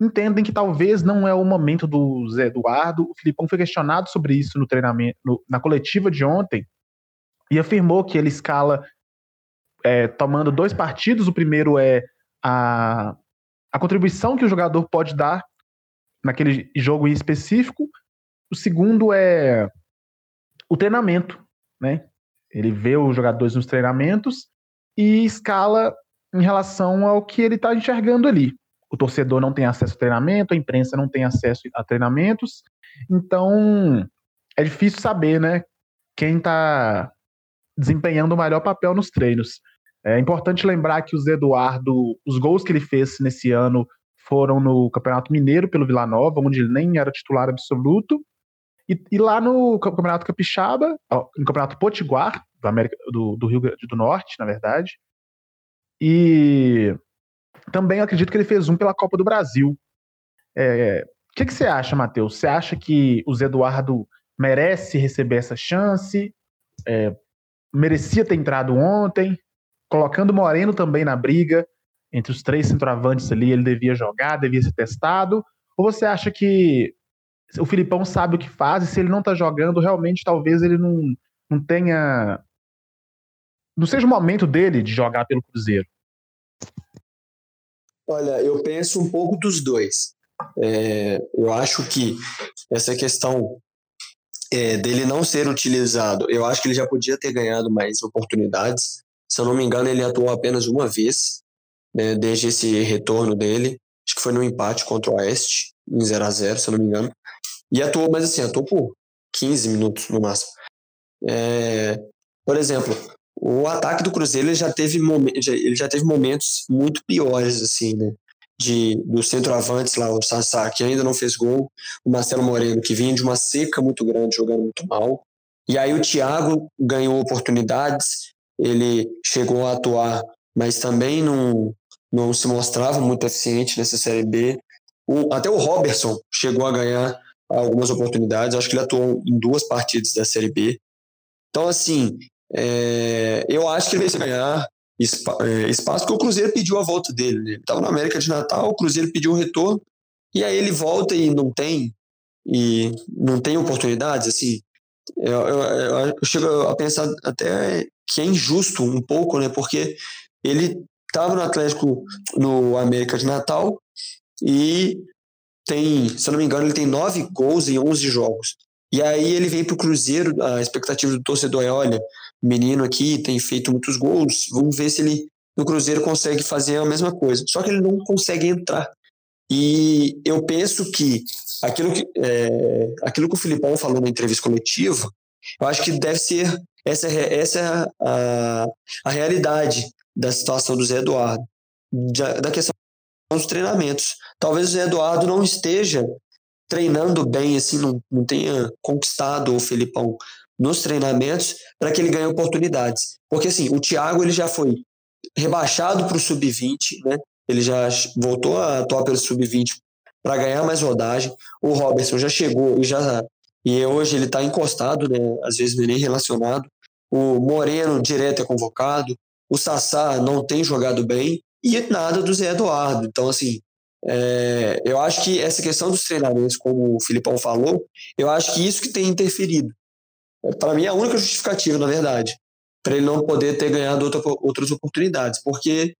entendem que talvez não é o momento do Zé Eduardo. O Filipão foi questionado sobre isso no treinamento, no, na coletiva de ontem, e afirmou que ele escala é, tomando dois partidos. O primeiro é a, a contribuição que o jogador pode dar naquele jogo em específico. O segundo é o treinamento, né? Ele vê os jogadores nos treinamentos e escala em relação ao que ele está enxergando ali. O torcedor não tem acesso a treinamento, a imprensa não tem acesso a treinamentos, então é difícil saber, né? Quem está desempenhando o melhor papel nos treinos. É importante lembrar que o Zé Eduardo, os gols que ele fez nesse ano foram no Campeonato Mineiro pelo Vila Nova, onde ele nem era titular absoluto, e, e lá no Campeonato Capixaba, no Campeonato Potiguar, do, América, do, do Rio Grande do Norte, na verdade, e também acredito que ele fez um pela Copa do Brasil. É, o que, que você acha, Matheus? Você acha que o Zé Eduardo merece receber essa chance? É, merecia ter entrado ontem? Colocando Moreno também na briga, entre os três centroavantes ali, ele devia jogar, devia ser testado? Ou você acha que o Filipão sabe o que faz e se ele não tá jogando, realmente talvez ele não, não tenha. Não seja o momento dele de jogar pelo Cruzeiro? Olha, eu penso um pouco dos dois. É, eu acho que essa questão é, dele não ser utilizado, eu acho que ele já podia ter ganhado mais oportunidades. Se eu não me engano, ele atuou apenas uma vez, né, desde esse retorno dele. Acho que foi no empate contra o Oeste, em 0 a 0 se eu não me engano. E atuou, mas assim, atuou por 15 minutos no máximo. É, por exemplo, o ataque do Cruzeiro ele já teve, ele já teve momentos muito piores, assim, né? De, do centroavantes lá, o Sassá, que ainda não fez gol, o Marcelo Moreno, que vinha de uma seca muito grande, jogando muito mal. E aí o Thiago ganhou oportunidades, ele chegou a atuar, mas também não, não se mostrava muito eficiente nessa Série B. O, até o Robertson chegou a ganhar algumas oportunidades, acho que ele atuou em duas partidas da Série B. Então, assim, é, eu acho que ele vai ganhar espaço, porque o Cruzeiro pediu a volta dele. Né? Ele estava na América de Natal, o Cruzeiro pediu um retorno, e aí ele volta e não tem, e não tem oportunidades, assim. Eu, eu, eu, chego a pensar até que é injusto um pouco, né? Porque ele estava no Atlético, no América de Natal, e tem, se eu não me engano, ele tem nove gols em 11 jogos. E aí ele vem para o Cruzeiro, a expectativa do torcedor é, olha, o menino aqui tem feito muitos gols, vamos ver se ele no Cruzeiro consegue fazer a mesma coisa. Só que ele não consegue entrar. E eu penso que aquilo que, é, aquilo que o Filipão falou na entrevista coletiva, eu acho que deve ser essa, essa é a, a realidade da situação do Zé Eduardo, da, da questão dos treinamentos. Talvez o Zé Eduardo não esteja treinando bem, assim, não, não tenha conquistado o Felipão nos treinamentos para que ele ganhe oportunidades. Porque, assim, o Thiago ele já foi rebaixado para o sub-20, né? Ele já voltou a atuar pelo sub-20 para ganhar mais rodagem. O Robertson já chegou e já e hoje ele está encostado, né? Às vezes nem relacionado. O Moreno direto é convocado. O Sassá não tem jogado bem e nada do Zé Eduardo. Então, assim, é, eu acho que essa questão dos treinamentos, como o Filipão falou, eu acho que isso que tem interferido. Para mim, é a única justificativa, na verdade, para ele não poder ter ganhado outra, outras oportunidades, porque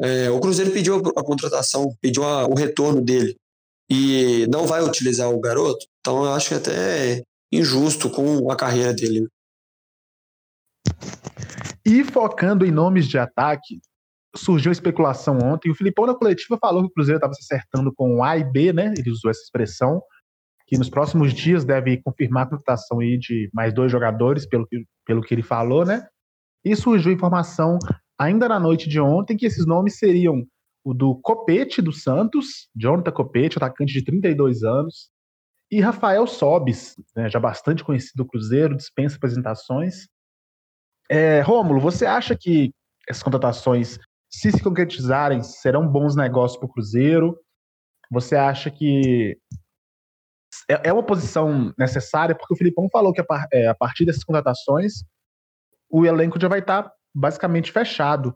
é, o Cruzeiro pediu a, a contratação, pediu a, o retorno dele e não vai utilizar o garoto, então eu acho que até é injusto com a carreira dele. E focando em nomes de ataque, surgiu especulação ontem. O Filipão na coletiva falou que o Cruzeiro estava se acertando com A e B, né? Ele usou essa expressão. Que nos próximos dias deve confirmar a contratação aí de mais dois jogadores, pelo que, pelo que ele falou, né? E surgiu informação ainda na noite de ontem que esses nomes seriam o do Copete do Santos, Jonathan Copete, atacante de 32 anos, e Rafael Sobis, né, já bastante conhecido do Cruzeiro, dispensa apresentações. É, Rômulo, você acha que essas contratações se se concretizarem, serão bons negócios para o Cruzeiro? Você acha que é, é uma posição necessária? Porque o Filipão falou que a, é, a partir dessas contratações, o elenco já vai estar tá basicamente fechado.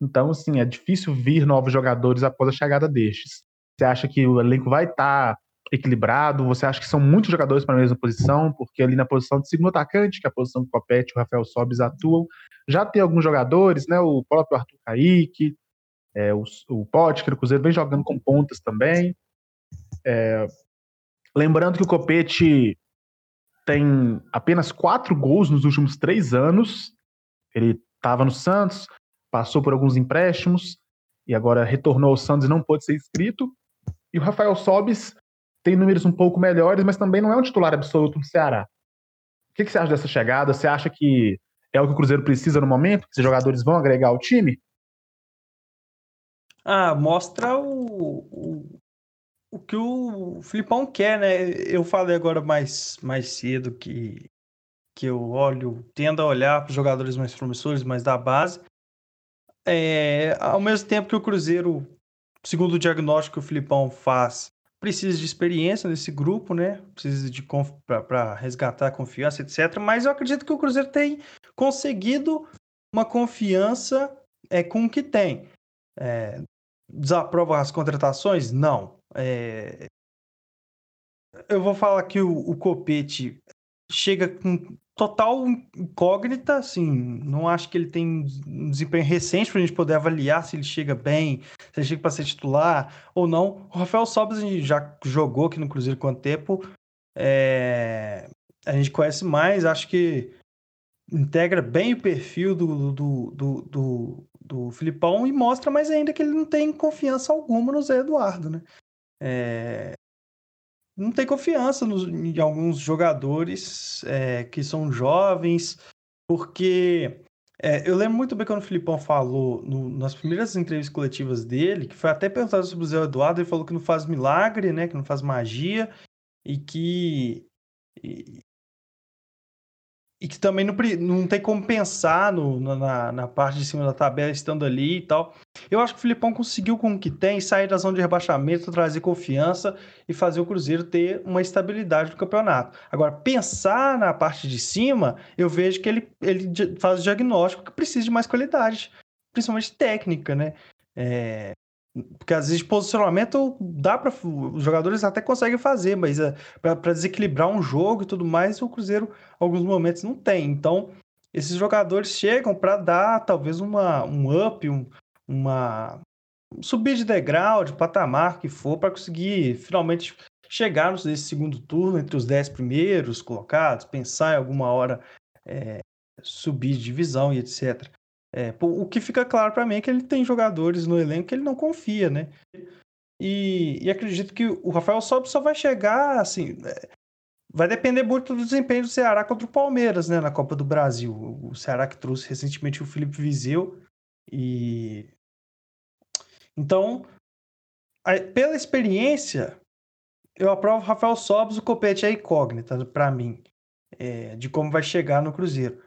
Então, assim, é difícil vir novos jogadores após a chegada destes. Você acha que o elenco vai estar tá equilibrado? Você acha que são muitos jogadores para a mesma posição? Porque ali na posição de segundo atacante, que é a posição do Copete e o Rafael Sobis atuam, já tem alguns jogadores, né? O próprio Arthur Kaique, é, o, o Pote, o Cruzeiro vem jogando com pontas também. É, lembrando que o Copete tem apenas quatro gols nos últimos três anos. Ele estava no Santos, passou por alguns empréstimos e agora retornou ao Santos e não pôde ser inscrito. E o Rafael Sobis tem números um pouco melhores, mas também não é um titular absoluto do Ceará. O que, que você acha dessa chegada? Você acha que é o que o Cruzeiro precisa no momento? Que esses jogadores vão agregar ao time? Ah, mostra o, o, o que o Filipão quer, né? Eu falei agora mais, mais cedo que, que eu olho, tendo a olhar para os jogadores mais promissores, mais da base. É, ao mesmo tempo que o Cruzeiro, segundo o diagnóstico que o Filipão faz, precisa de experiência nesse grupo, né? Precisa de para resgatar a confiança, etc. Mas eu acredito que o Cruzeiro tem conseguido uma confiança é, com o que tem. É, desaprova as contratações? Não. É... Eu vou falar que o, o Copete chega com total incógnita, assim, não acho que ele tem um desempenho recente para a gente poder avaliar se ele chega bem, se ele chega para ser titular ou não. O Rafael Sobres já jogou aqui no Cruzeiro quanto tempo, é... a gente conhece mais, acho que integra bem o perfil do, do, do, do, do Filipão e mostra mais ainda que ele não tem confiança alguma no Zé Eduardo, né? É... Não tem confiança nos, em alguns jogadores é, que são jovens, porque é, eu lembro muito bem quando o Filipão falou no, nas primeiras entrevistas coletivas dele, que foi até perguntado sobre o Zé Eduardo, ele falou que não faz milagre, né? Que não faz magia, e que. E que também não, não tem como pensar no, na, na parte de cima da tabela estando ali e tal. Eu acho que o Filipão conseguiu com o que tem sair da zona de rebaixamento, trazer confiança e fazer o Cruzeiro ter uma estabilidade no campeonato. Agora, pensar na parte de cima, eu vejo que ele, ele faz o diagnóstico que precisa de mais qualidade, principalmente técnica, né? É, porque às vezes posicionamento dá para os jogadores até conseguem fazer, mas é, para desequilibrar um jogo e tudo mais, o Cruzeiro alguns momentos não tem. Então, esses jogadores chegam para dar talvez uma, um up, um, uma um subir de degrau, de patamar que for, para conseguir finalmente chegar nesse segundo turno entre os dez primeiros colocados, pensar em alguma hora é, subir de divisão e etc. É, o que fica claro para mim é que ele tem jogadores no elenco que ele não confia, né? E, e acredito que o Rafael Sobis só vai chegar, assim, é, vai depender muito do desempenho do Ceará contra o Palmeiras, né, na Copa do Brasil. O Ceará que trouxe recentemente o Felipe Vizeu e então, pela experiência, eu aprovo o Rafael Sobis, o Copete é incógnita para mim, é, de como vai chegar no Cruzeiro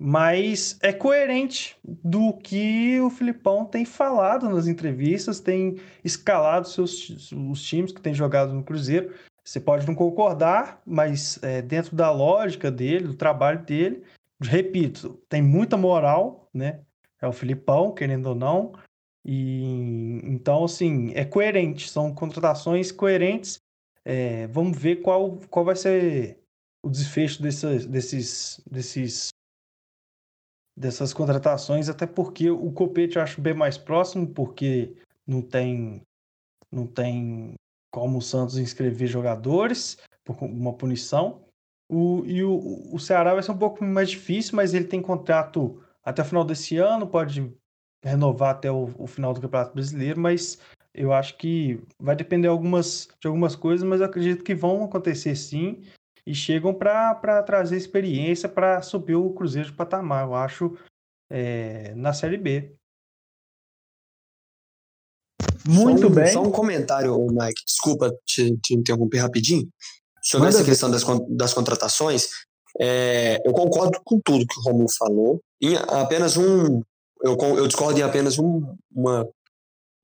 mas é coerente do que o Filipão tem falado nas entrevistas, tem escalado seus, os times que tem jogado no Cruzeiro. Você pode não concordar, mas é, dentro da lógica dele, do trabalho dele, repito, tem muita moral, né? É o Filipão, querendo ou não. E então, assim, é coerente, são contratações coerentes. É, vamos ver qual, qual vai ser o desfecho desses, desses, desses dessas contratações, até porque o Copete eu acho bem mais próximo, porque não tem não tem como o Santos inscrever jogadores por uma punição. O, e o, o Ceará vai ser um pouco mais difícil, mas ele tem contrato até o final desse ano, pode renovar até o, o final do Campeonato Brasileiro, mas eu acho que vai depender algumas, de algumas coisas, mas eu acredito que vão acontecer sim e chegam para trazer experiência para subir o Cruzeiro de patamar, eu acho, é, na Série B. Muito só um, bem. Só um comentário, Mike, desculpa te, te interromper rapidinho. Sobre Manda essa questão das, das contratações, é, eu concordo com tudo que o Romulo falou. Em apenas um. Eu, eu discordo em apenas um, uma,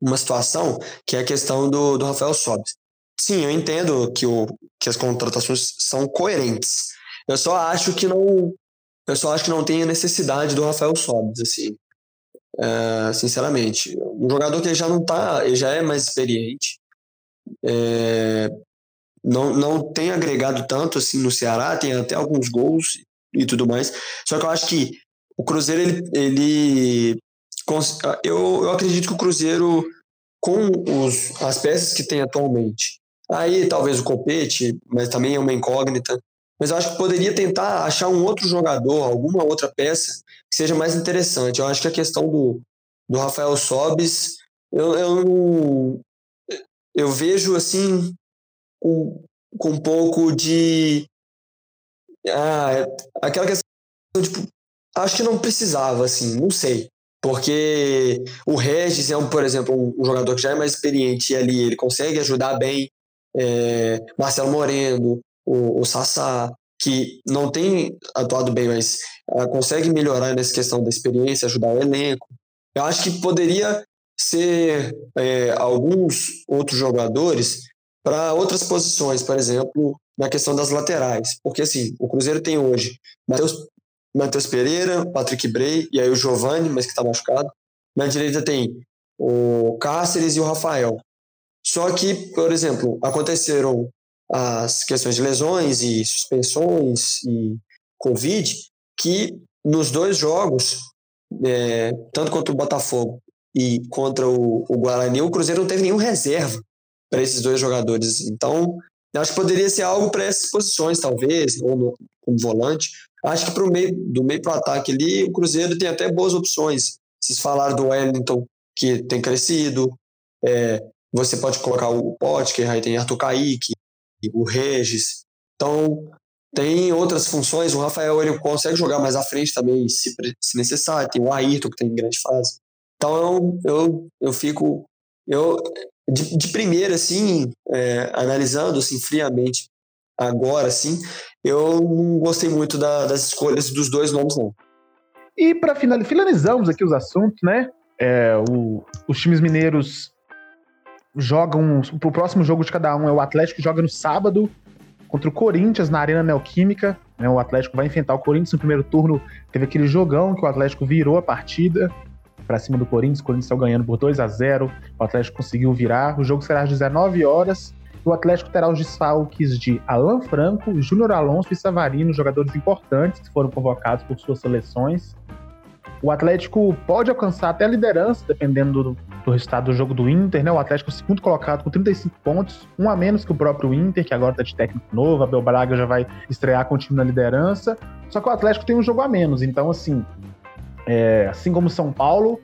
uma situação, que é a questão do, do Rafael Sobis. Sim, eu entendo que, o, que as contratações são coerentes. Eu só acho que não. Eu só acho que não tem necessidade do Rafael Sobis, assim. É, sinceramente. Um jogador que já não tá. Ele já é mais experiente. É, não, não tem agregado tanto assim no Ceará, tem até alguns gols e tudo mais. Só que eu acho que o Cruzeiro, ele. ele eu, eu acredito que o Cruzeiro, com os, as peças que tem atualmente, Aí talvez o Copete, mas também é uma incógnita. Mas eu acho que poderia tentar achar um outro jogador, alguma outra peça que seja mais interessante. Eu acho que a questão do, do Rafael Sobis, eu, eu, eu vejo assim com, com um pouco de. Ah, aquela questão, tipo, acho que não precisava, assim, não sei. Porque o Regis é, um, por exemplo, um, jogador que já é mais experiente e ali ele consegue ajudar bem. É, Marcelo Moreno, o, o Sassá, que não tem atuado bem, mas uh, consegue melhorar nessa questão da experiência, ajudar o elenco. Eu acho que poderia ser é, alguns outros jogadores para outras posições, por exemplo, na questão das laterais. Porque assim, o Cruzeiro tem hoje Matheus Matheus Pereira, Patrick Bray e aí o Giovani, mas que está machucado. Na direita tem o Cáceres e o Rafael. Só que, por exemplo, aconteceram as questões de lesões e suspensões e Covid, que nos dois jogos, é, tanto contra o Botafogo e contra o, o Guarani, o Cruzeiro não teve nenhum reserva para esses dois jogadores. Então, acho que poderia ser algo para essas posições, talvez, ou no, como volante. Acho que pro meio, do meio para o ataque ali, o Cruzeiro tem até boas opções. Vocês falaram do Wellington, que tem crescido. É, você pode colocar o Potker, aí tem Arthur Kaique, o Regis. Então, tem outras funções. O Rafael ele consegue jogar mais à frente também, se, se necessário. Tem o Ayrton, que tem grande fase. Então, eu, eu, eu fico. Eu, de, de primeira, assim, é, analisando assim, friamente agora, assim, eu não gostei muito da, das escolhas dos dois nomes, não. E para finalizar, finalizamos aqui os assuntos, né? É, o, os times mineiros jogam. O próximo jogo de cada um é o Atlético joga no sábado contra o Corinthians na Arena Neoquímica. Né, o Atlético vai enfrentar o Corinthians no primeiro turno. Teve aquele jogão que o Atlético virou a partida para cima do Corinthians. O Corinthians saiu ganhando por 2 a 0 O Atlético conseguiu virar. O jogo será às 19 horas. O Atlético terá os desfalques de Alan Franco, Júnior Alonso e Savarino, jogadores importantes que foram convocados por suas seleções. O Atlético pode alcançar até a liderança, dependendo do, do resultado do jogo do Inter, né? O Atlético é o segundo colocado com 35 pontos, um a menos que o próprio Inter, que agora está de técnico novo, Abel Braga já vai estrear com o time na liderança. Só que o Atlético tem um jogo a menos, então assim, é, assim como São Paulo,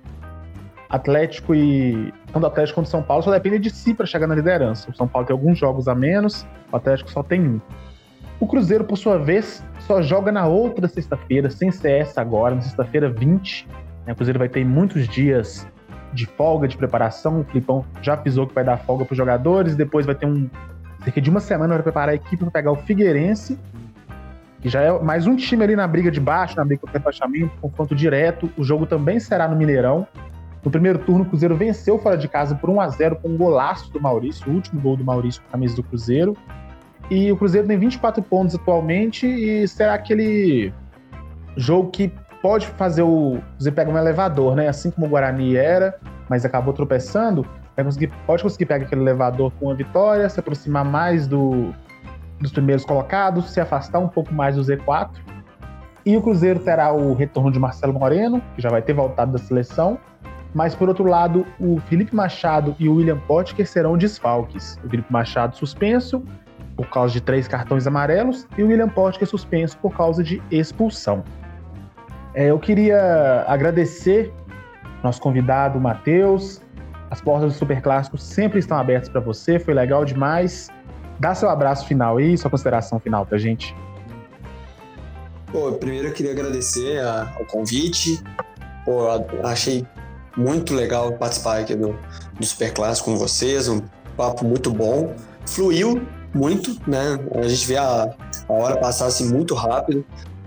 Atlético e tanto Atlético quanto São Paulo só depende de si para chegar na liderança. O São Paulo tem alguns jogos a menos, o Atlético só tem um. O Cruzeiro, por sua vez, só joga na outra sexta-feira, sem CS agora, na sexta-feira 20. Né? O Cruzeiro vai ter muitos dias de folga, de preparação. O Filipão já avisou que vai dar folga para os jogadores. Depois vai ter um cerca de uma semana para preparar a equipe para pegar o Figueirense, que já é mais um time ali na briga de baixo, na briga o rebaixamento, confronto direto. O jogo também será no Mineirão. No primeiro turno, o Cruzeiro venceu fora de casa por 1 a 0 com um golaço do Maurício, o último gol do Maurício com a camisa do Cruzeiro. E o Cruzeiro tem 24 pontos atualmente e será aquele jogo que pode fazer o Cruzeiro pegar um elevador, né? Assim como o Guarani era, mas acabou tropeçando, vai conseguir, pode conseguir pegar aquele elevador com uma vitória, se aproximar mais do, dos primeiros colocados, se afastar um pouco mais do Z4. E o Cruzeiro terá o retorno de Marcelo Moreno, que já vai ter voltado da seleção. Mas, por outro lado, o Felipe Machado e o William Potker serão desfalques. O Felipe Machado suspenso por causa de três cartões amarelos e o William Potker suspenso por causa de expulsão. É, eu queria agradecer nosso convidado, Matheus. As portas do Super Clássico sempre estão abertas para você, foi legal demais. Dá seu abraço final aí, sua consideração final pra gente. Pô, primeiro eu queria agradecer a, o convite. Pô, achei muito legal participar aqui do, do Super Clássico com vocês, um papo muito bom. Fluiu muito, né? A gente vê a, a hora passar assim muito rápido.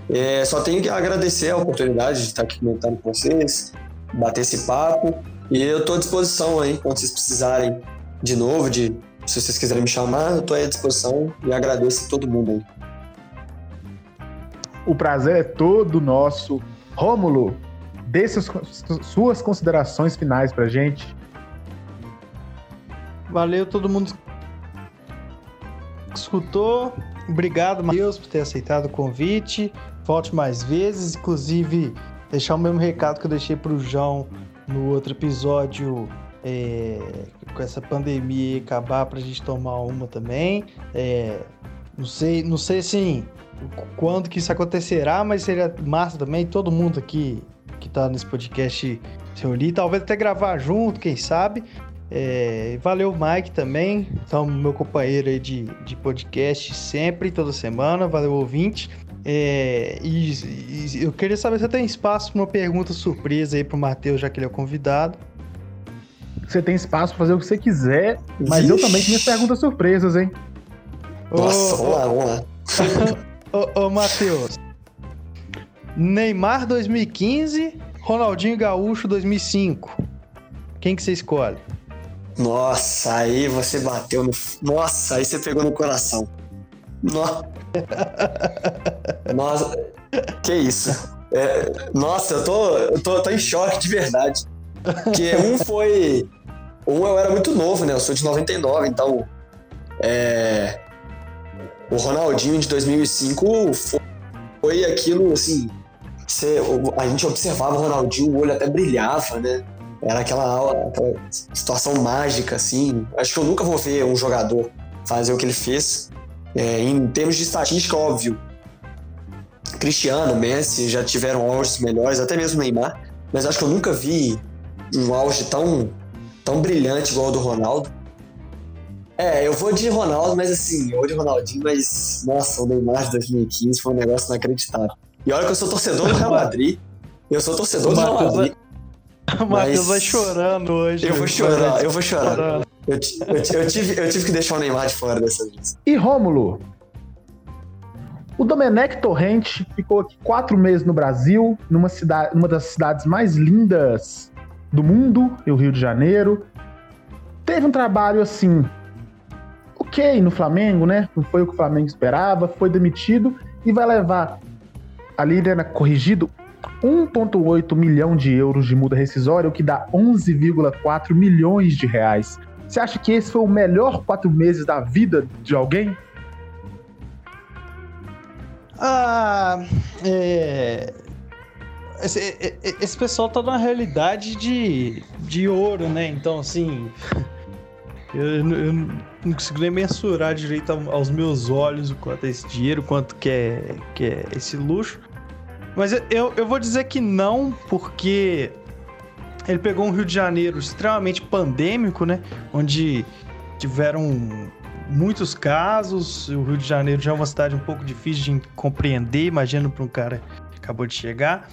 É, só tenho que agradecer a oportunidade de estar aqui comentando com vocês, bater esse papo. E eu estou à disposição aí, quando vocês precisarem de novo, de se vocês quiserem me chamar, eu estou à disposição e agradeço a todo mundo aí. O prazer é todo nosso. Rômulo, dê suas considerações finais pra gente. Valeu todo mundo que escutou. Obrigado, Matheus, por ter aceitado o convite. Volte mais vezes, inclusive deixar o mesmo recado que eu deixei pro João no outro episódio é, com essa pandemia acabar para a gente tomar uma também. É, não sei, não sei assim quando que isso acontecerá, mas seria massa também todo mundo aqui que está nesse podcast se reunir, talvez até gravar junto, quem sabe. É, valeu, Mike, também. Então, meu companheiro aí de, de podcast sempre, toda semana. Valeu, ouvinte. É, e, e, eu queria saber se tem espaço para uma pergunta surpresa aí pro Matheus, já que ele é o convidado. Você tem espaço para fazer o que você quiser, mas Vixe. eu também tenho perguntas surpresas, hein? Nossa, ô, vamos lá, vamos lá. ô, ô Matheus. Neymar 2015, Ronaldinho Gaúcho 2005. Quem que você escolhe? Nossa, aí você bateu no. Nossa, aí você pegou no coração. Nossa. Nossa. Que isso? É, nossa, eu tô, eu tô, tô em choque de verdade. Porque um foi. Um eu era muito novo, né? Eu sou de 99, então. É, o Ronaldinho de 2005 foi, foi aquilo assim. Você, a gente observava o Ronaldinho, o olho até brilhava, né? Era aquela, aquela situação mágica, assim. Acho que eu nunca vou ver um jogador fazer o que ele fez. É, em termos de estatística, óbvio. Cristiano, Messi já tiveram auges melhores, até mesmo Neymar. Mas acho que eu nunca vi um auge tão, tão brilhante igual o do Ronaldo. É, eu vou de Ronaldo, mas assim, eu vou de Ronaldinho, mas nossa, o Neymar de 2015 foi um negócio inacreditável. E olha que eu sou torcedor do Real Madrid. Eu sou torcedor do Real Madrid. O Matheus vai chorando hoje. Eu vou chorar, eu vou chorar. Eu, eu, eu, tive, eu tive que deixar o Neymar de fora dessa vez. E Rômulo? O Domenech Torrente ficou aqui quatro meses no Brasil, numa, cidade, numa das cidades mais lindas do mundo, o Rio de Janeiro. Teve um trabalho assim, ok no Flamengo, né? Não foi o que o Flamengo esperava, foi demitido e vai levar ali, né, corrigido, 1,8 milhão de euros de multa rescisória, o que dá 11,4 milhões de reais. Você acha que esse foi o melhor quatro meses da vida de alguém? Ah, é... Esse, esse pessoal tá numa realidade de, de ouro, né? Então, assim. Eu, eu não consigo nem mensurar direito aos meus olhos o quanto é esse dinheiro, quanto que é, que é esse luxo. Mas eu, eu vou dizer que não, porque ele pegou um Rio de Janeiro extremamente pandêmico, né? Onde tiveram muitos casos. O Rio de Janeiro já é uma cidade um pouco difícil de compreender, imagino para um cara que acabou de chegar.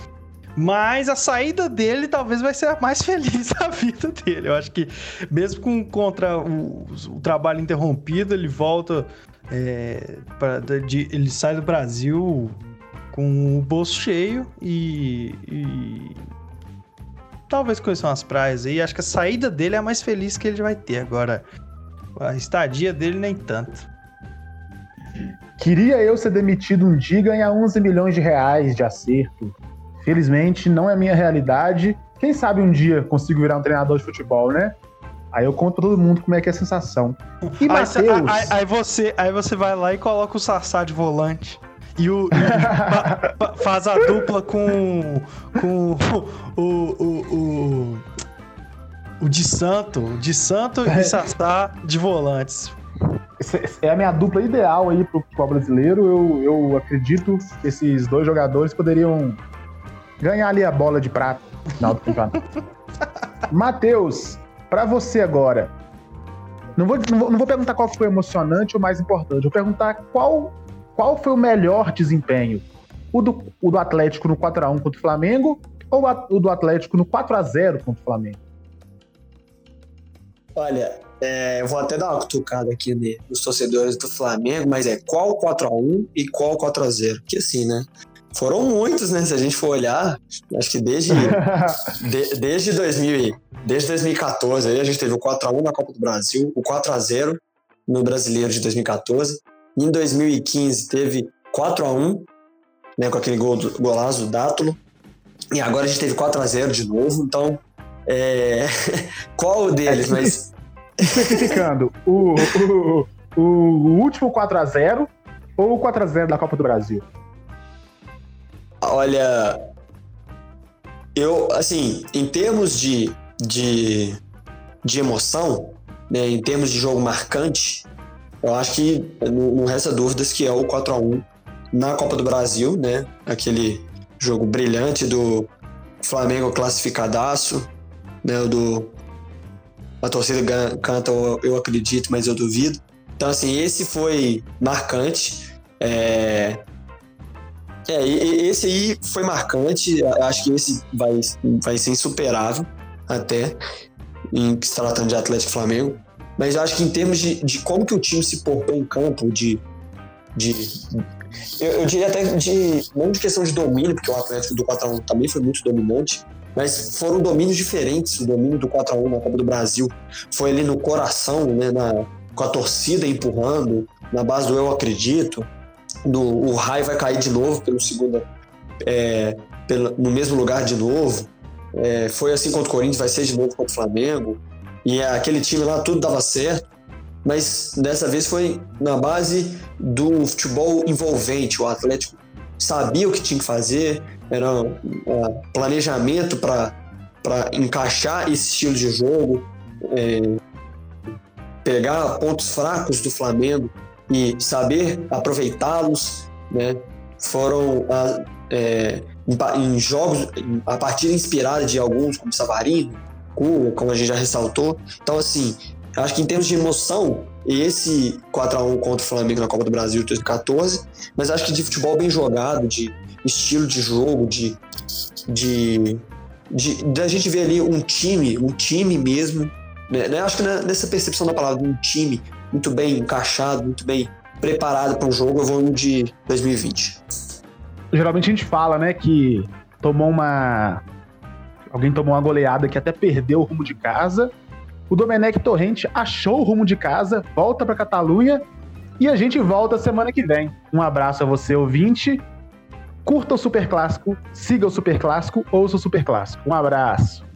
Mas a saída dele talvez vai ser a mais feliz da vida dele. Eu acho que mesmo com contra o, o trabalho interrompido, ele volta. É, pra, de, ele sai do Brasil com o bolso cheio e, e talvez conhecer umas praias aí. Acho que a saída dele é a mais feliz que ele vai ter. Agora, a estadia dele nem tanto. Queria eu ser demitido um dia e ganhar 11 milhões de reais de acerto. Felizmente, não é minha realidade. Quem sabe um dia consigo virar um treinador de futebol, né? Aí eu conto pra todo mundo como é que é a sensação. E Matheus... Aí, aí, aí, você, aí você vai lá e coloca o Sassá de volante. E o. E faz a dupla com. Com o. O. O, o de Santo. O de Santo e Sassá de volantes. É a minha dupla ideal aí pro futebol brasileiro. Eu, eu acredito que esses dois jogadores poderiam ganhar ali a bola de prata no final do campeonato. Matheus, para você agora. Não vou, não vou, não, vou, perguntar qual foi emocionante ou mais importante. Vou perguntar qual qual foi o melhor desempenho? O do, o do Atlético no 4x1 contra o Flamengo ou a, o do Atlético no 4x0 contra o Flamengo? Olha, é, eu vou até dar uma cutucada aqui nos torcedores do Flamengo, mas é qual 4x1 e qual 4x0? Porque assim, né? Foram muitos, né? Se a gente for olhar, acho que desde, de, desde, 2000, desde 2014 aí a gente teve o 4x1 na Copa do Brasil, o 4x0 no Brasileiro de 2014, em 2015 teve 4 a 1 né, com aquele gol do, golaço do Dátulo. E agora a gente teve 4 a 0 de novo, então é... qual deles, mas especificando, o, o, o, o último 4 a 0 ou o 4 a 0 da Copa do Brasil? Olha, eu assim, em termos de, de, de emoção, né, em termos de jogo marcante, eu acho que não, resta dúvidas que é o 4 a 1 na Copa do Brasil, né? Aquele jogo brilhante do Flamengo classificadaço, né? Do a torcida canta eu acredito, mas eu duvido. Então assim, esse foi marcante. É... É, esse aí foi marcante. Acho que esse vai, vai ser insuperável até em se tratando de Atlético Flamengo. Mas eu acho que em termos de, de como que o time se portou em campo, de. de eu, eu diria até de. Não de questão de domínio, porque o Atlético do 4x1 também foi muito dominante, mas foram domínios diferentes. O domínio do 4x1 na Copa do Brasil foi ali no coração, né, na, com a torcida empurrando, na base do eu acredito. Do, o Rai vai cair de novo pelo segundo, é, pelo, no mesmo lugar de novo. É, foi assim contra o Corinthians, vai ser de novo contra o Flamengo. E aquele time lá tudo dava certo, mas dessa vez foi na base do futebol envolvente. O Atlético sabia o que tinha que fazer, era um, um planejamento para encaixar esse estilo de jogo, é, pegar pontos fracos do Flamengo e saber aproveitá-los, né? Foram a, é, em, em, jogos a partir inspirada de alguns como Savarino, Cuba, como a gente já ressaltou. Então assim, acho que em termos de emoção esse 4 a 1 contra o Flamengo na Copa do Brasil de 2014, mas acho que de futebol bem jogado, de estilo de jogo, de de, de, de a gente ver ali um time, um time mesmo, né? né acho que nessa percepção da palavra, um time muito bem encaixado, muito bem preparado para um jogo, eu vou de 2020. Geralmente a gente fala, né, que tomou uma. Alguém tomou uma goleada que até perdeu o rumo de casa. O Domenech Torrente achou o rumo de casa, volta para Catalunha e a gente volta semana que vem. Um abraço a você, ouvinte. Curta o Super Clássico, siga o Super Clássico, ouça o Super Clássico. Um abraço.